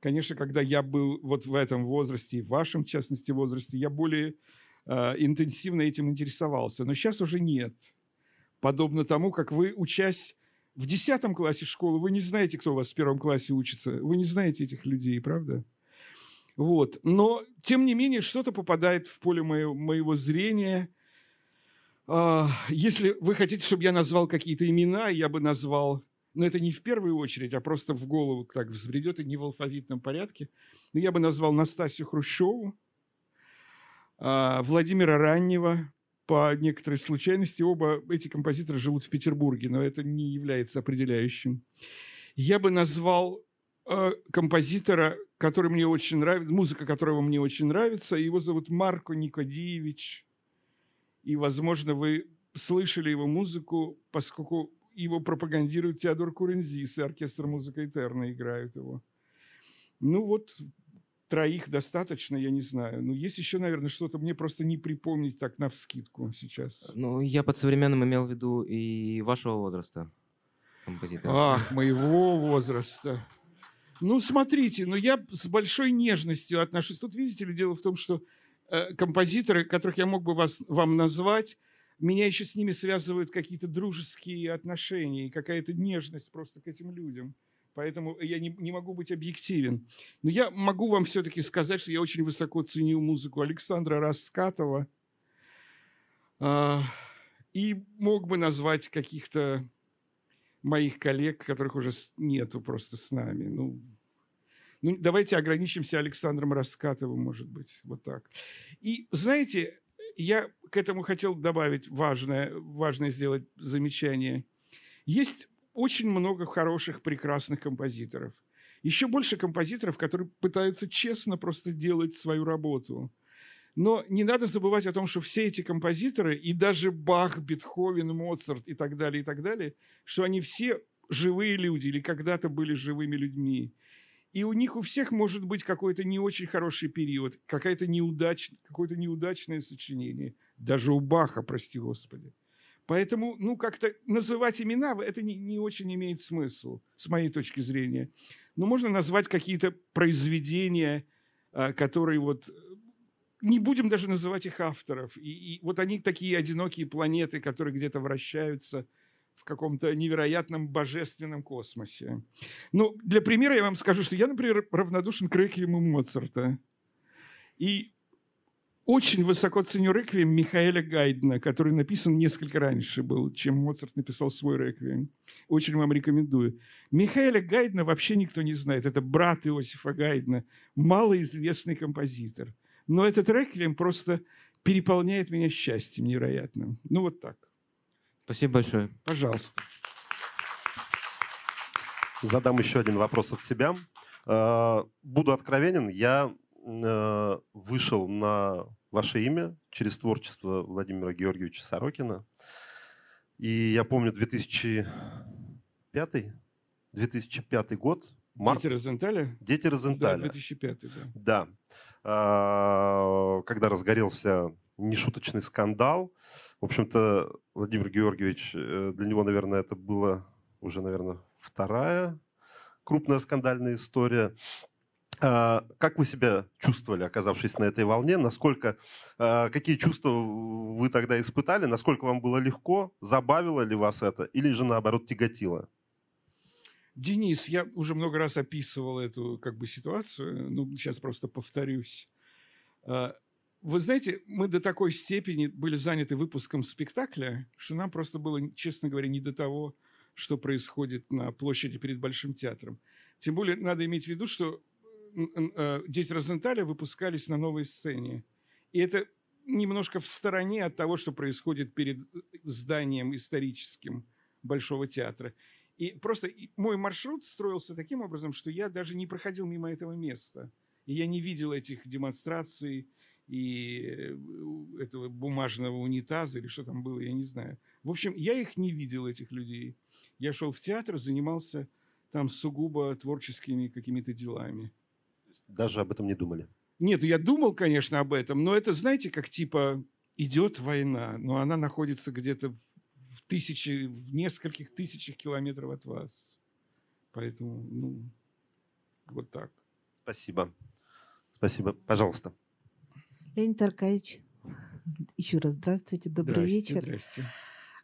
Конечно, когда я был вот в этом возрасте, в вашем, в частности, возрасте, я более а, интенсивно этим интересовался. Но сейчас уже нет. Подобно тому, как вы, учась в 10 классе школы, вы не знаете, кто у вас в первом классе учится. Вы не знаете этих людей, правда? Вот. Но, тем не менее, что-то попадает в поле моего, моего зрения. А, Если вы хотите, чтобы я назвал какие-то имена, я бы назвал, но это не в первую очередь, а просто в голову так взбредет, и не в алфавитном порядке. Но я бы назвал Настасью Хрущеву, а, Владимира Раннего. По некоторой случайности оба эти композиторы живут в Петербурге, но это не является определяющим. Я бы назвал э, композитора, который мне очень нравится, музыка которого мне очень нравится. Его зовут Марко Никодиевич. И, возможно, вы слышали его музыку, поскольку его пропагандирует Теодор Курензис, и оркестр музыка Этерна играют его. Ну вот, троих достаточно, я не знаю. Но есть еще, наверное, что-то мне просто не припомнить так на вскидку сейчас. Ну, я под современным имел в виду и вашего возраста композитора. Ах, моего возраста. Ну, смотрите, ну я с большой нежностью отношусь. Тут, видите ли, дело в том, что композиторы, которых я мог бы вас, вам назвать, меня еще с ними связывают какие-то дружеские отношения и какая-то нежность просто к этим людям. Поэтому я не, не могу быть объективен. Но я могу вам все-таки сказать, что я очень высоко ценю музыку Александра Раскатова. А, и мог бы назвать каких-то моих коллег, которых уже нету просто с нами. Ну, ну, давайте ограничимся Александром Раскатовым, может быть, вот так. И знаете, я к этому хотел добавить важное, важное сделать замечание. Есть очень много хороших, прекрасных композиторов. Еще больше композиторов, которые пытаются честно просто делать свою работу. Но не надо забывать о том, что все эти композиторы, и даже Бах, Бетховен, Моцарт и так далее, и так далее, что они все живые люди или когда-то были живыми людьми. И у них у всех может быть какой-то не очень хороший период, какая-то неудач, какое-то неудачное сочинение. Даже у Баха, прости господи. Поэтому, ну, как-то называть имена, это не, не очень имеет смысл, с моей точки зрения. Но можно назвать какие-то произведения, а, которые вот... Не будем даже называть их авторов. И, и вот они такие одинокие планеты, которые где-то вращаются в каком-то невероятном божественном космосе. Ну, для примера я вам скажу, что я, например, равнодушен к реквиему Моцарта. И очень высоко ценю реквием Михаэля Гайдна, который написан несколько раньше был, чем Моцарт написал свой реквием. Очень вам рекомендую. Михаэля Гайдна вообще никто не знает. Это брат Иосифа Гайдна, малоизвестный композитор. Но этот реквием просто переполняет меня счастьем невероятным. Ну вот так. Спасибо большое. Пожалуйста. Задам еще один вопрос от себя. Э, Буду откровенен, я э, вышел на ваше имя через творчество Владимира Георгиевича Сорокина. И я помню 2005, 2005 год, март, Дети Розенталя? Дети Да, Розенталя. 2005, да. Да. А, Когда разгорелся нешуточный скандал, в общем-то, Владимир Георгиевич, э, для него, наверное, это была уже, наверное, вторая крупная скандальная история. А, Как вы себя чувствовали, оказавшись на этой волне? Насколько, а, какие чувства вы тогда испытали? Насколько вам было легко? Забавило ли вас это? Или же, наоборот, тяготило? Денис, я уже много раз описывал эту как бы ситуацию, ну, сейчас просто повторюсь. Вы знаете, мы до такой степени были заняты выпуском спектакля, что нам просто было, честно говоря, не до того, что происходит на площади перед Большим театром. Тем более надо иметь в виду, что э, «Дети Розенталя» выпускались на новой сцене. И это немножко в стороне от того, что происходит перед э, зданием историческим Большого театра. И просто мой маршрут строился таким образом, что я даже не проходил мимо этого места. И я не видел этих демонстраций и э, этого бумажного унитаза или что там было, я не знаю. В общем, я их не видел, этих людей. Я шел в театр, занимался там сугубо творческими какими-то делами. Даже об этом не думали. Нет, я думал, конечно, об этом, но это, знаете, как типа идет война, но она находится где-то в, в тысячи, в нескольких тысячах километров от вас. Поэтому, ну, вот так. Спасибо. Спасибо. Пожалуйста. Леонид Аркадьевич, <laughs> еще раз здравствуйте, добрый Здрасте, вечер. Здрасте.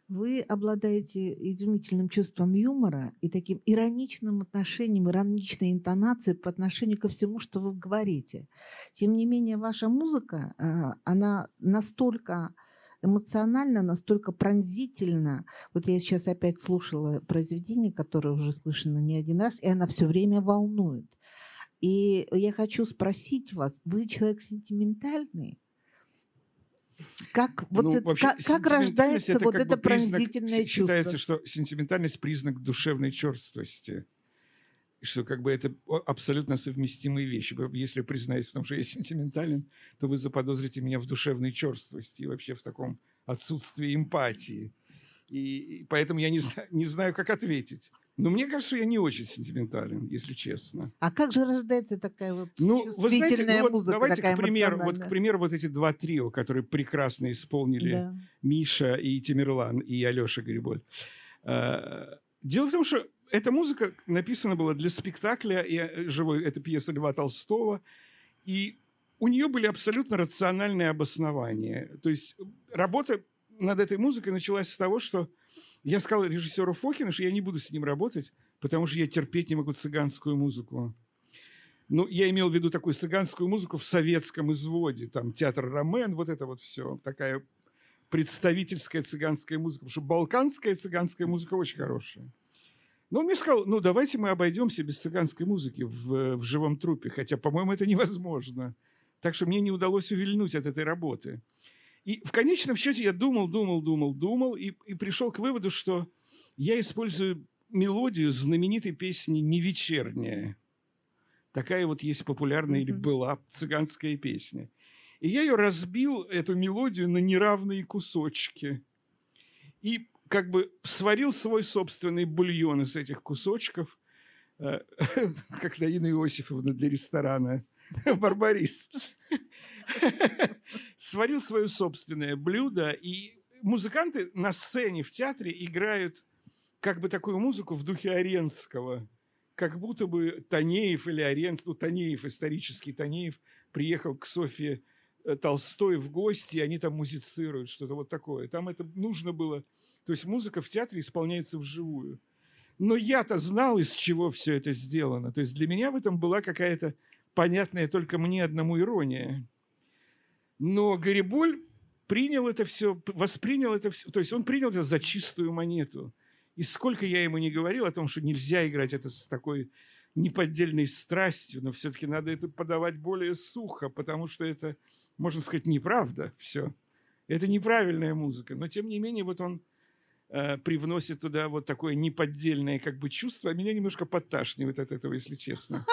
Вы обладаете изумительным чувством юмора и таким ироничным отношением, ироничной интонацией по отношению ко всему, что вы говорите. Тем не менее, ваша музыка, а, она настолько эмоционально, настолько пронзительно. Вот я сейчас опять слушала произведение, которое уже слышно не один раз, и она все время волнует. И я хочу спросить вас, вы человек сентиментальный? Как, вот Ну, это- вообще, как, как рождается вот как это бы признак- пронзительное Считается, чувство? что сентиментальность признак душевной черствости. Что как бы это абсолютно совместимые вещи. Если признаюсь в том, что я сентиментален, то вы заподозрите меня в душевной черствости и вообще в таком отсутствии эмпатии. И поэтому я не знаю, не знаю, как ответить. Но мне кажется, я не очень сентиментален, если честно. А как же рождается такая вот Ну, вы знаете, ну вот музыка, давайте, такая к примеру, вот, к примеру, вот эти два трио, которые прекрасно исполнили Да. Миша и Тимирлан, и Алеша Гриболь. Э, Дело в том, что эта музыка написана была для спектакля, и э, живой, это пьеса Льва Толстого, и у нее были абсолютно рациональные обоснования. То есть работа над этой музыкой началась с того, что я сказал режиссеру Фокину, что я не буду с ним работать, потому что я терпеть не могу цыганскую музыку. Ну, я имел в виду такую цыганскую музыку в советском изводе, там театр Ромен, вот это вот все, такая представительская цыганская музыка, потому что балканская цыганская музыка очень хорошая. Но он мне сказал, ну давайте мы обойдемся без цыганской музыки в, в живом трупе, хотя, по-моему, это невозможно. Так что мне не удалось увильнуть от этой работы. И в конечном счете я думал, думал, думал, думал и, и пришел к выводу, что я использую мелодию знаменитой песни «Не вечерняя». Такая вот есть популярная или была цыганская песня. И я ее разбил, эту мелодию, на неравные кусочки. И как бы сварил свой собственный бульон из этих кусочков, э, <laughs> как Наина Иосифовна для ресторана <laughs> «Барбарис». <laughs> Сварил свое собственное блюдо, и музыканты на сцене в театре играют как бы такую музыку в духе Оренского, как будто бы Танеев или Оренс, ну, Танеев, исторический Танеев, приехал к Софье э, Толстой в гости, и они там музицируют, что-то вот такое. Там это нужно было... То есть музыка в театре исполняется вживую. Но я-то знал, из чего все это сделано. То есть для меня в этом была какая-то понятная только мне одному ирония. Но Гариболь принял это все, воспринял это все, то есть он принял это за чистую монету. И сколько я ему не говорил о том, что нельзя играть это с такой неподдельной страстью, но все-таки надо это подавать более сухо, потому что это, можно сказать, неправда все. Это неправильная музыка. Но тем не менее, вот он э, привносит туда вот такое неподдельное как бы чувство, а меня немножко подташнивает от этого, если честно.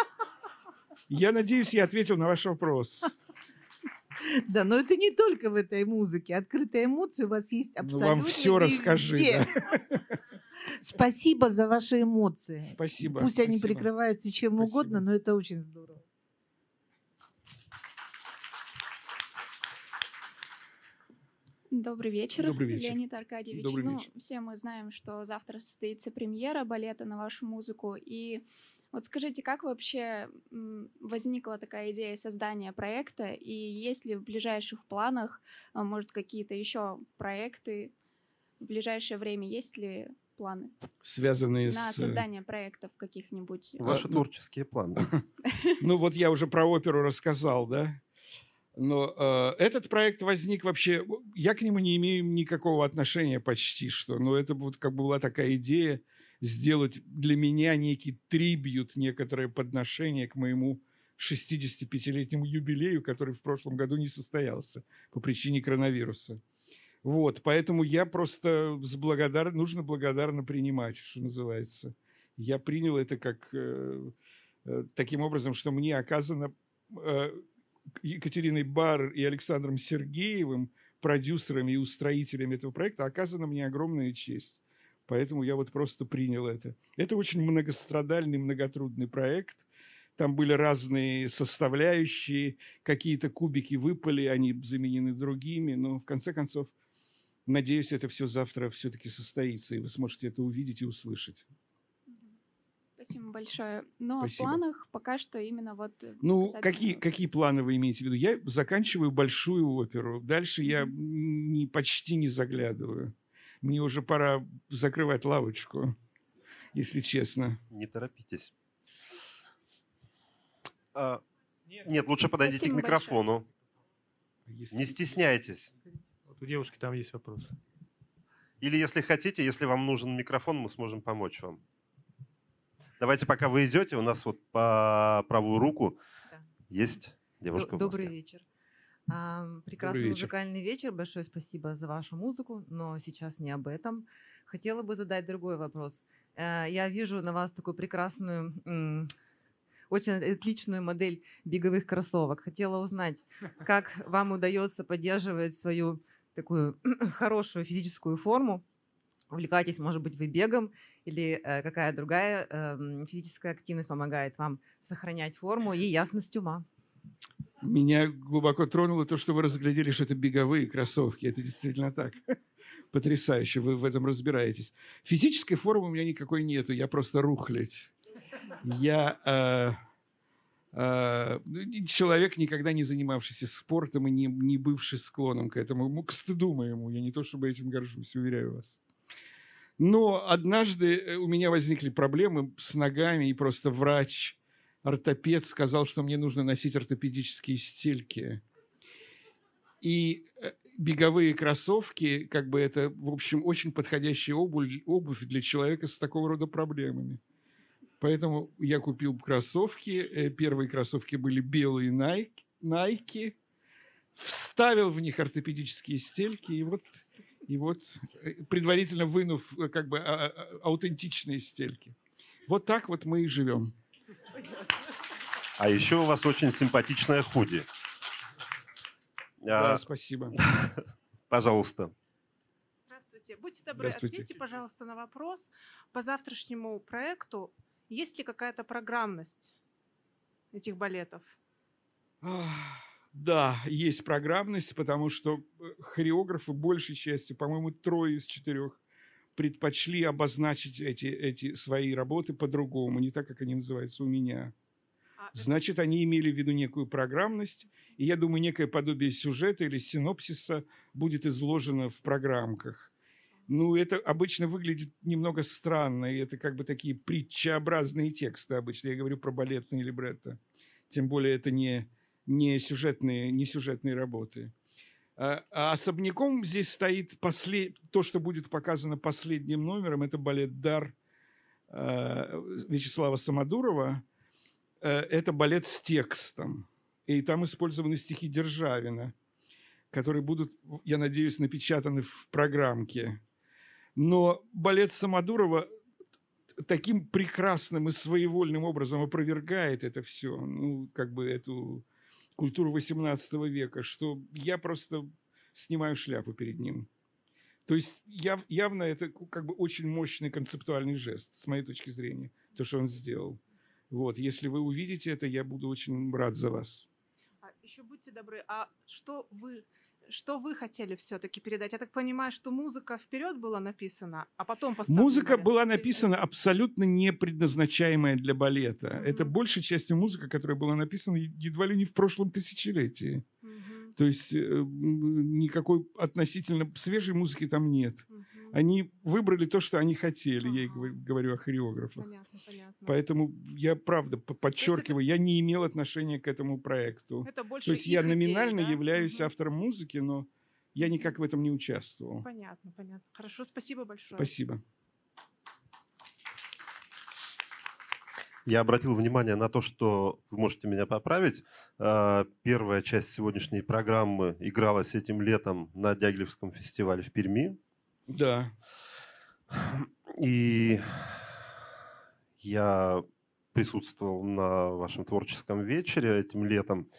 Я надеюсь, я ответил на ваш вопрос. Да, но это не только в этой музыке. Открытые эмоции у вас есть Ну, абсолютно вам все расскажи. везде. да. Спасибо за ваши эмоции. Спасибо. Пусть они спасибо. прикрываются чем Спасибо. угодно, но это очень здорово. Добрый вечер, Добрый вечер. Леонид Аркадьевич. Добрый ну, вечер. все мы знаем, что завтра состоится премьера балета на вашу музыку. И вот скажите, как вообще возникла такая идея создания проекта? И есть ли в ближайших планах, а, может, какие-то еще проекты в ближайшее время? Есть ли планы Связанные на с... э, создание проектов каких-нибудь? Ваши ну- творческие планы. <laughs> Ну вот я уже про оперу рассказал, да? Но э, этот проект возник вообще... Я к нему не имею никакого отношения почти что. Но это вот как бы была такая идея сделать для меня некий трибьют, некоторое подношение к моему 65-летнему юбилею, который в прошлом году не состоялся по причине коронавируса. Вот, поэтому я просто с благодар... нужно благодарно принимать, что называется. Я принял это как э, э, таким образом, что мне оказано э, Екатериной Бар и Александром Сергеевым, продюсерами и устроителями этого проекта, оказана мне огромная честь. Поэтому я вот просто принял это. Это очень многострадальный, многотрудный проект. Там были разные составляющие, какие-то кубики выпали, они заменены другими, но в конце концов, надеюсь, это все завтра все-таки состоится, и вы сможете это увидеть и услышать. Спасибо большое. Но Спасибо. в планах пока что именно вот... э, Ну, касательно- какие, какие планы вы имеете в виду? Я заканчиваю большую оперу. Дальше я не, почти не заглядываю. Мне уже пора закрывать лавочку, если честно. Не торопитесь. А, Нет, лучше подойдите к Спасибо микрофону. Если- Не стесняйтесь. Вот у девушки там есть вопрос. Или если хотите, если вам нужен микрофон, мы сможем помочь вам. Давайте, пока вы идете, у нас вот по правую руку Да. есть девушка Д- в Добрый вечер. Прекрасный вечер. музыкальный вечер. Большое спасибо за вашу музыку, но сейчас не об этом. Хотела бы задать другой вопрос. Э, Я вижу на вас такую прекрасную, очень отличную модель беговых кроссовок. Хотела узнать, <laughs> как вам удается поддерживать свою такую <clears throat> хорошую физическую форму. Увлекаетесь, может быть, вы бегом или э, какая другая эм, физическая активность помогает вам сохранять форму и <laughs> ясность ума? Меня глубоко тронуло то, что вы разглядели, что это беговые кроссовки. Это действительно так. <laughs> Потрясающе, вы в этом разбираетесь. Физической формы у меня никакой нету, я просто рухлядь. Я э, э, человек, никогда не занимавшийся спортом и не, не бывший склоном к этому. К стыду моему, я не то чтобы этим горжусь, уверяю вас. Но однажды э, у меня возникли проблемы с ногами, и просто врач, ортопед сказал, что мне нужно носить ортопедические стельки. И э, беговые кроссовки, как бы это, в общем, очень подходящая обувь, обувь для человека с такого рода проблемами. Поэтому я купил кроссовки. Э, Первые кроссовки были белые Nike, Nike. Вставил в них ортопедические стельки. И вот, и вот э, предварительно вынув как бы а- а- аутентичные стельки. Вот так вот мы и живем. А еще у вас очень симпатичная худи. Да, А, спасибо. <laughs> Пожалуйста. Здравствуйте. Будьте добры, Здравствуйте. ответьте, пожалуйста, на вопрос по завтрашнему проекту. Есть ли какая-то программность этих балетов? Да, есть программность, потому что э, хореографы большей частью, по-моему, трое из четырех, предпочли обозначить эти, эти свои работы по-другому, не так, как они называются у меня. А, Значит, они имели в виду некую программность, и я думаю, некое подобие сюжета или синопсиса будет изложено в программках. Ну, это обычно выглядит немного странно, и это как бы такие притчеобразные тексты обычно. Я говорю про балетные либретто. Тем более это не, не, сюжетные, не сюжетные работы. А, а особняком здесь стоит послед... то, что будет показано последним номером. Это балет «Дар» э, Вячеслава Самодурова. Э, Это балет с текстом. И там использованы стихи Державина, которые будут, я надеюсь, напечатаны в программке. Но балет Самодурова таким прекрасным и своевольным образом опровергает это все, ну, как бы эту культуру XVIII века, что я просто снимаю шляпу перед ним. То есть яв- явно это как бы очень мощный концептуальный жест, с моей точки зрения, то, что он сделал. Вот, если вы увидите это, я буду очень рад за вас. А еще будьте добры, а что вы, что вы хотели все-таки передать? Я так понимаю, что музыка вперед была написана, а потом поставлен Музыка балет. была написана абсолютно не предназначаемая для балета. Это Мгм. большей частью музыка, которая была написана едва ли не в прошлом тысячелетии. Мгм, То есть э, никакой относительно свежей музыки там нет. мгм. Они выбрали то, что они хотели, я Ага. говорю, о хореографах. Понятно, понятно. Поэтому я правда подчеркиваю, я не имел отношения к этому проекту. Это больше То есть я номинально да? являюсь автором музыки, но я никак в этом не участвовал. Понятно, понятно. Хорошо, спасибо большое. Спасибо. Я обратил внимание на то, что вы можете меня поправить. А, Первая часть сегодняшней программы игралась этим летом на Дягилевском фестивале в Перми. Да. И я присутствовал на вашем творческом вечере этим летом.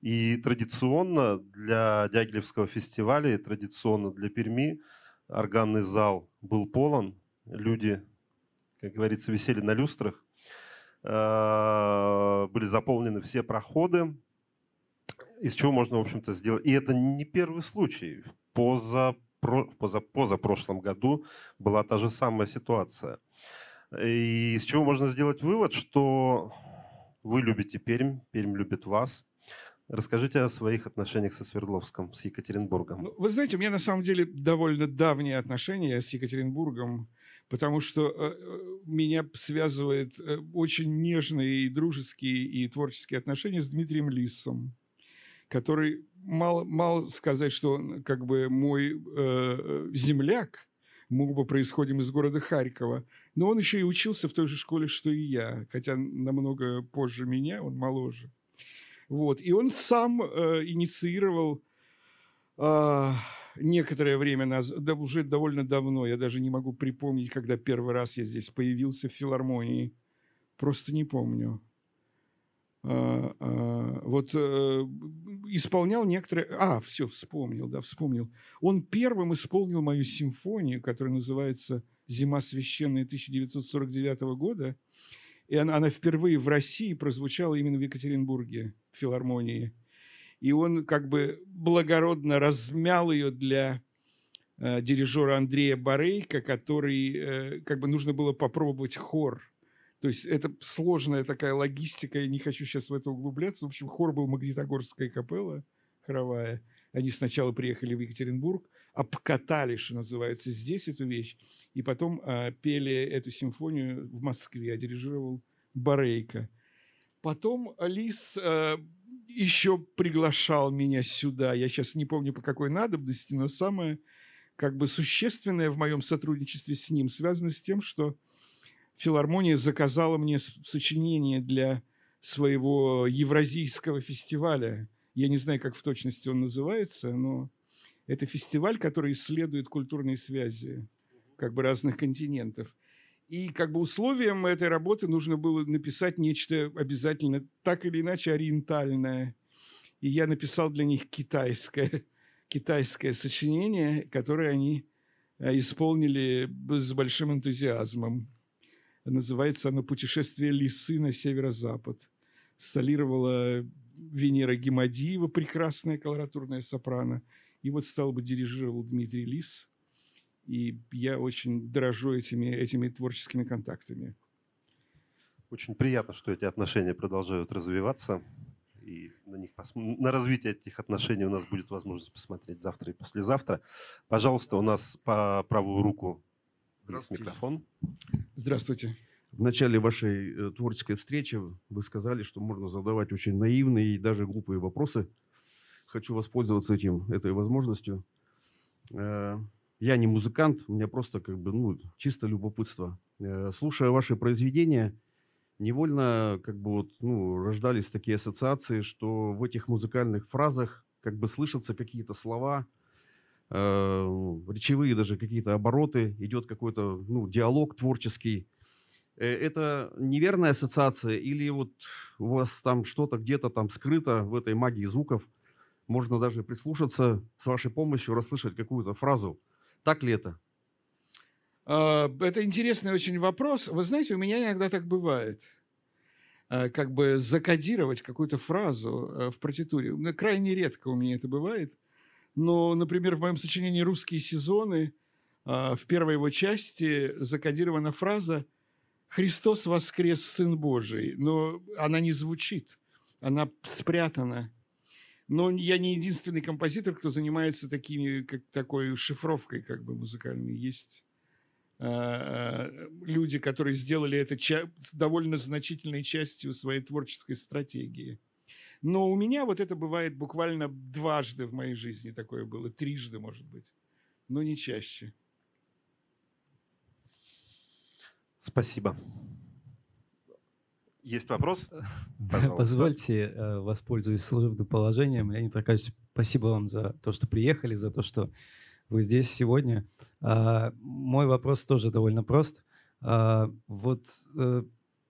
И традиционно для Дягилевского фестиваля и традиционно для Перми органный зал был полон. Люди, как говорится, висели на люстрах. Э, Были заполнены все проходы. Из чего можно, в общем-то, сделать. И это не первый случай. Поза, поза, позапрошлом году была та же самая ситуация. И из чего можно сделать вывод, что вы любите Пермь, Пермь любит вас. Расскажите о своих отношениях со Свердловском, с Екатеринбургом. Ну, Вы знаете, у меня на самом деле довольно давние отношения с Екатеринбургом, потому что э, э, меня связывает э, очень нежные и дружеские и творческие отношения с Дмитрием Лисом, который мало, мало сказать, что он как бы мой э, э, земляк, мы оба происходим из города Харькова, но он еще и учился в той же школе, что и я, хотя намного позже меня, он моложе. Вот. И он сам э, инициировал а, некоторое время назад, да уже довольно давно, я даже не могу припомнить, когда первый раз я здесь появился в филармонии. Просто не помню. А, а, вот э, исполнял некоторые... А, все, вспомнил, да, вспомнил. Он первым исполнил мою симфонию, которая называется «Зима священная» 1949 года. И она, она впервые в России прозвучала именно в Екатеринбурге, в филармонии. И он как бы благородно размял ее для э, дирижера Андрея Барейка, который э, как бы нужно было попробовать хор. То есть это сложная такая логистика, я не хочу сейчас в это углубляться. В общем, хор был Магнитогорская капелла хоровая. Они сначала приехали в Екатеринбург, обкатали, что называется, здесь эту вещь, и потом э, пели эту симфонию в Москве, а дирижировал Барейко. Потом Лис э, еще приглашал меня сюда. Я сейчас не помню по какой надобности, но самое как бы существенное в моем сотрудничестве с ним связано с тем, что филармония заказала мне сочинение для своего евразийского фестиваля. Я не знаю, как в точности он называется, но это фестиваль, который исследует культурные связи как бы разных континентов. И как бы условием этой работы нужно было написать нечто обязательно так или иначе ориентальное. и я написал для них китайское, китайское сочинение, которое они э, исполнили с большим энтузиазмом. Называется оно «Путешествие лисы на северо-запад». Солировала Венера Гемадиева, прекрасная колоратурная сопрано. И вот стал бы дирижировал Дмитрий Лис. И я очень дорожу этими, этими творческими контактами. Очень приятно, что эти отношения продолжают развиваться. И на, них на развитие этих отношений у нас будет возможность посмотреть завтра и послезавтра. Пожалуйста, у нас по правую руку есть микрофон. Здравствуйте. В начале вашей э, творческой встречи вы сказали, что можно задавать очень наивные и даже глупые вопросы. Хочу воспользоваться этим, этой возможностью. Э, я не музыкант, у меня просто как бы, ну, чисто любопытство. Э, слушая ваши произведения, невольно как бы вот, ну, рождались такие ассоциации, что в этих музыкальных фразах как бы слышатся какие-то слова, э, речевые даже какие-то обороты, идет какой-то ну, диалог творческий. Э, это неверная ассоциация или вот у вас там что-то где-то там скрыто в этой магии звуков? Можно даже прислушаться с вашей помощью, расслышать какую-то фразу. Так ли это? А, это интересный очень вопрос. Вы знаете, у меня иногда так бывает. А, как бы закодировать какую-то фразу э, в партитуре. Крайне редко у меня это бывает. Но, например, в моем сочинении «Русские сезоны» а, в первой его части закодирована фраза «Христос воскрес, Сын Божий». Но она не звучит, она спрятана. Но я не единственный композитор, кто занимается такими, как, такой шифровкой как бы музыкальной. Есть Э, люди, которые сделали это довольно значительной частью своей творческой стратегии. Но у меня вот это бывает буквально дважды в моей жизни такое было, трижды, может быть, но не чаще. Спасибо. Есть вопрос? <laughs> Пожалуйста. Позвольте, э, воспользуюсь служебным положением. Леонид Аркадьевич, спасибо вам за то, что приехали, за то, что вы здесь сегодня. А, мой вопрос тоже довольно прост. А, вот э,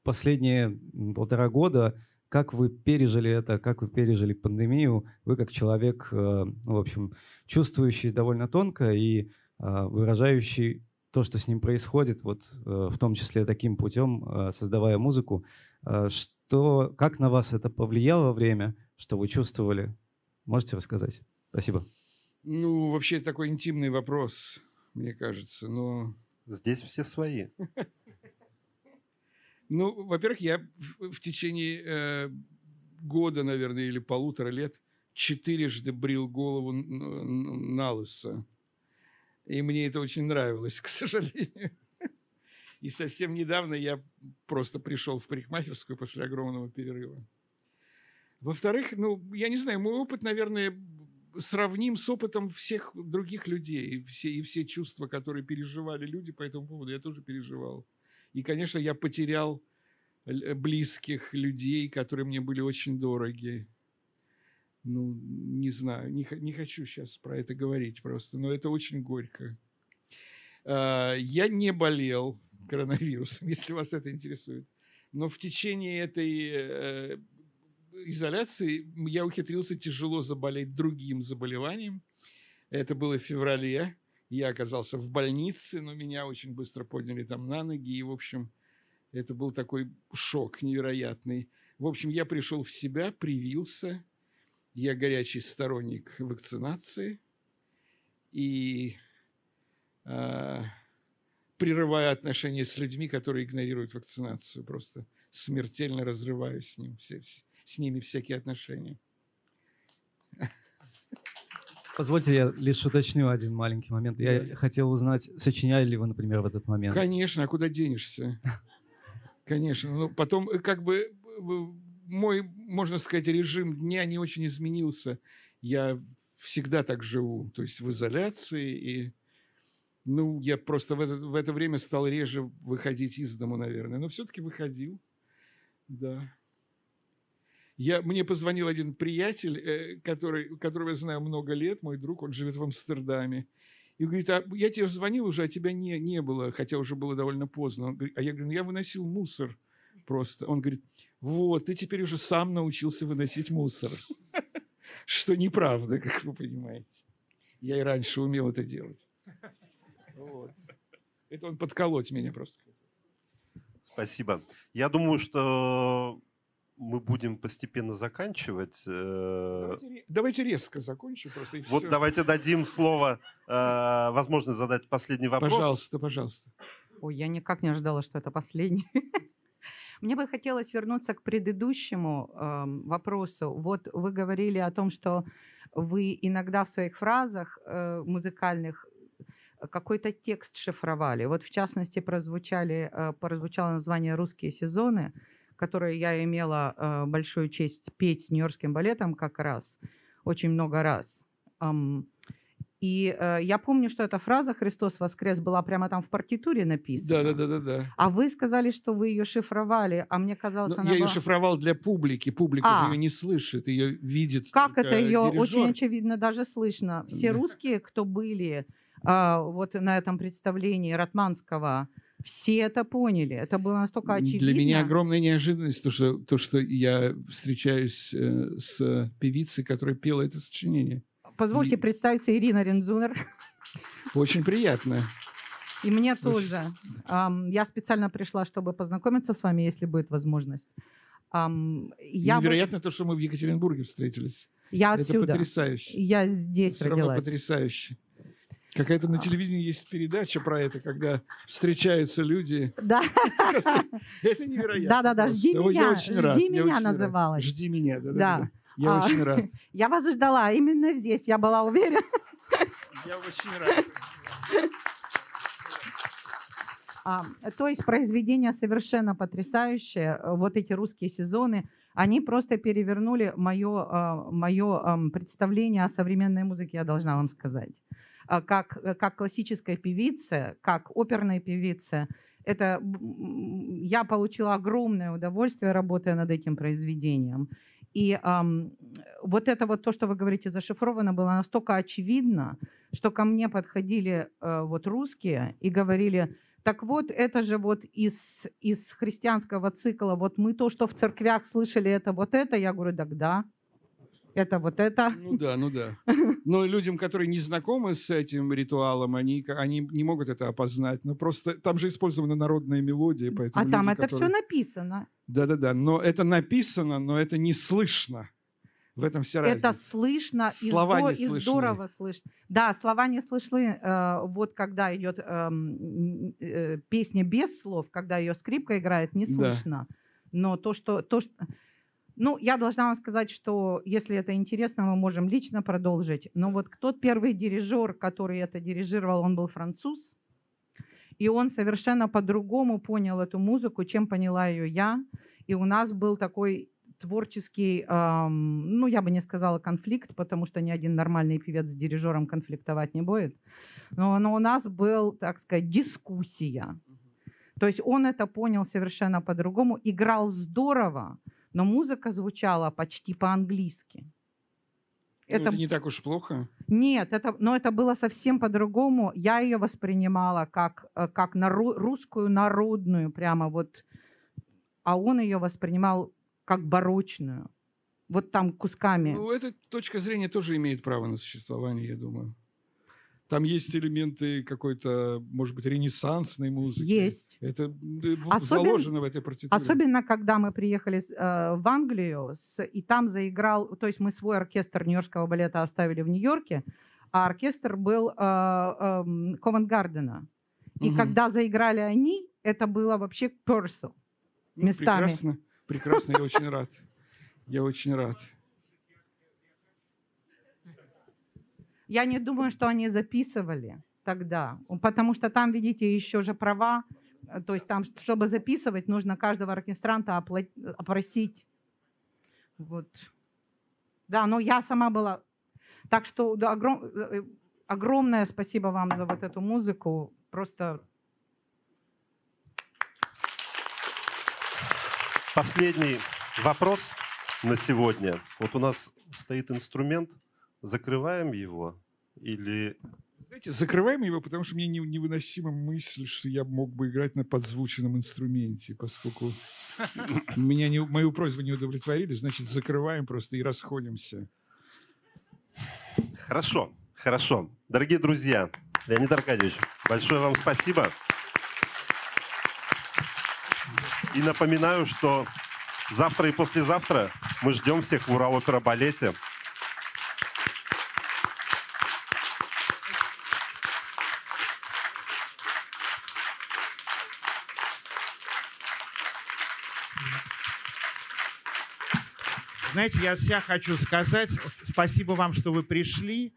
последние полтора года, как вы пережили это, как вы пережили пандемию? Вы как человек, э, ну, в общем, чувствующий довольно тонко и а, выражающий то, что с ним происходит, вот э, в том числе таким путем, создавая музыку. Что, как на вас это повлияло время, что вы чувствовали? Можете рассказать? Спасибо. Ну, вообще такой интимный вопрос, мне кажется, но... Здесь все свои. <laughs> Ну, во-первых, я в, в течение э, года, наверное, или полутора лет четырежды брил голову на лысо. И мне это очень нравилось, <laughs> к сожалению. И совсем недавно я просто пришел в парикмахерскую после огромного перерыва. Во-вторых, ну, я не знаю, мой опыт, наверное, сравним с опытом всех других людей. И все, и все чувства, которые переживали люди по этому поводу, я тоже переживал. И, конечно, я потерял близких людей, которые мне были очень дороги. Ну, не знаю, не, не хочу сейчас про это говорить просто, но это очень горько. А, я не болел коронавирусом, <laughs> если вас это интересует. Но в течение этой э, изоляции я ухитрился тяжело заболеть другим заболеванием. Это было в феврале. Я оказался в больнице, но меня очень быстро подняли там на ноги. И, в общем, это был такой шок невероятный. В общем, я пришел в себя, привился. Я горячий сторонник вакцинации. И э, прерывая отношения с людьми, которые игнорируют вакцинацию. Просто смертельно разрываю с ним все, с ними всякие отношения. Позвольте, я лишь уточню один маленький момент. Я да. хотел узнать, сочиняли ли вы, например, в этот момент? Конечно, а куда денешься? <laughs> Конечно. Ну, потом, э, как бы, э, мой, можно сказать, режим дня не очень изменился. Я всегда так живу, то есть в изоляции. И, ну, я просто в это, в это время стал реже выходить из дома, наверное. Но все-таки выходил. Да. Я, мне позвонил один приятель, э, который, которого я знаю много лет, мой друг, он живет в Амстердаме. И говорит, а я тебе звонил уже, а тебя не, не было, хотя уже было довольно поздно. Он говорит, а я говорю, ну я выносил мусор просто. Он говорит, вот, ты теперь уже сам научился выносить мусор. <laughs> что неправда, как вы понимаете. Я и раньше умел это делать. Вот. Это он подколоть меня просто. Спасибо. Я думаю, что мы будем постепенно заканчивать. э, Давайте, давайте резко закончим просто и Вот всё. давайте дадим слово, э, возможность задать последний вопрос. Пожалуйста, пожалуйста. Ой, я никак не ожидала, что это последний. <laughs> Мне бы хотелось вернуться к предыдущему эм, вопросу. Вот вы говорили о том, что вы иногда в своих фразах э, музыкальных какой-то текст шифровали. Вот в частности прозвучали, э, прозвучало название «Русские сезоны», которое я имела э, большую честь петь с Нью-Йоркским балетом как раз, очень много раз. Ам, и э, я помню, что эта фраза «Христос воскрес» была прямо там в партитуре написана. Да, да, да, да, да. А вы сказали, что вы ее шифровали, а мне казалось, Ну, она я ее была- шифровал для публики. Публика А. ее не слышит, ее видит. Как это ее дирижер. очень очевидно даже слышно. Все Да. русские, кто были а, вот на этом представлении Ратманского, все это поняли. Это было настолько очевидно. Для меня огромная неожиданность то, что, то, что я встречаюсь э, с певицей, которая пела это сочинение. Позвольте представиться Ирина Рензунер. Очень приятно. И мне Очень. тоже. Ам, я специально пришла, чтобы познакомиться с вами, если будет возможность. Ам, я вот- Невероятно то, что мы в Екатеринбурге встретились. Я Это отсюда. потрясающе. Я здесь Все равно родилась. потрясающе. Какая-то на телевидении есть передача про это, когда встречаются люди. Да. <laughs> Это невероятно. Да-да-да, просто. жди Ой, я меня, жди меня называлась. Жди меня, да, да. Да. да. Я А, очень рад. <laughs> Я вас ждала именно здесь, я была уверена. Я очень рад. А, то есть произведение совершенно потрясающее. Э, Вот эти русские сезоны, они просто перевернули мое, мое представление о современной музыке, я должна вам сказать. А, Как, э, как классической певице, как оперной певице, это я получила огромное удовольствие, работая над этим произведением. И ам, вот это вот то, что вы говорите, зашифровано, было настолько очевидно, что ко мне подходили э, вот русские и говорили, так вот, это же вот из, из христианского цикла, вот мы то, что в церквях слышали, это вот это. Я говорю, так да, это вот это. Ну да, ну да. Но людям, которые не знакомы с этим ритуалом, они, они не могут это опознать. Ну просто там же использована народная мелодия, поэтому А там люди, это все которые- написано. Да-да-да, но это написано, но это не слышно. В этом вся разница. Это слышно и, Слова здо- не и слышны. здорово слышно. Да, слова не слышны. э, вот когда идет эм, э, песня без слов, когда ее скрипка играет, не Да. слышно. Но то, что, то, что... Ну, я должна вам сказать, что если это интересно, мы можем лично продолжить. Но вот тот первый дирижер, который это дирижировал, он был француз. И он совершенно по-другому понял эту музыку, чем поняла ее я. И у нас был такой творческий, ам, ну, я бы не сказала конфликт, потому что ни один нормальный певец с дирижером конфликтовать не будет. Но, но у нас был, так сказать, дискуссия. То есть он это понял совершенно по-другому, играл здорово, но музыка звучала почти по-английски. Ну, это... не так уж плохо. Нет, это, но это было совсем по-другому. Я ее воспринимала как, э, как нару- русскую народную, прямо вот, а он ее воспринимал как барочную. Вот там кусками. Ну, эта точка зрения тоже имеет право на существование, я думаю. Там есть элементы какой-то, может быть, ренессансной музыки. Есть. Это э, в- Особен- заложено в этой партитуре. Особенно, когда мы приехали э, в Англию, и там заиграл, то есть мы свой оркестр Нью-Йоркского балета оставили в Нью-Йорке, а оркестр был Ковент-Гардена. И Мгм. когда заиграли они, это было вообще персел Ну, местами. Прекрасно, прекрасно, я очень рад. Я очень рад. Я не думаю, что они записывали тогда, потому что там, видите, еще же права, э, то есть там, чтобы записывать, нужно каждого оркестранта опросить. Вот. Да, но я сама была. Так что да, огром- э, огромное спасибо вам за вот эту музыку. Просто Последний вопрос на сегодня. Вот у нас стоит инструмент, закрываем его или... Знаете, закрываем его, потому что мне не- невыносима мысль, что я мог бы играть на подзвученном инструменте, поскольку меня не, мою просьбу не удовлетворили, значит, закрываем просто и расходимся. Хорошо, хорошо. Дорогие друзья, Леонид Аркадьевич, большое вам спасибо. И напоминаю, что завтра и послезавтра мы ждем всех в Урал-опера Знаете, я себя хочу сказать спасибо вам, что вы пришли.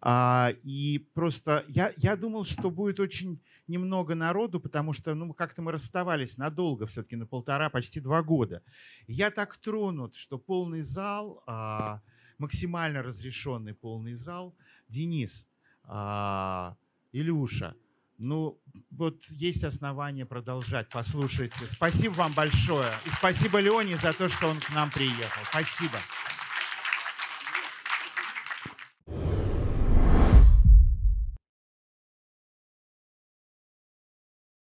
А, и просто я, я думал, что будет очень немного народу, потому что ну, как-то мы расставались надолго, все-таки на полтора, почти два года. Я так тронут, что полный зал, а, максимально разрешенный полный зал. Денис, а, Илюша, ну, вот есть основания продолжать. Послушайте. Спасибо вам большое. И спасибо Лене за то, что он к нам приехал. Спасибо.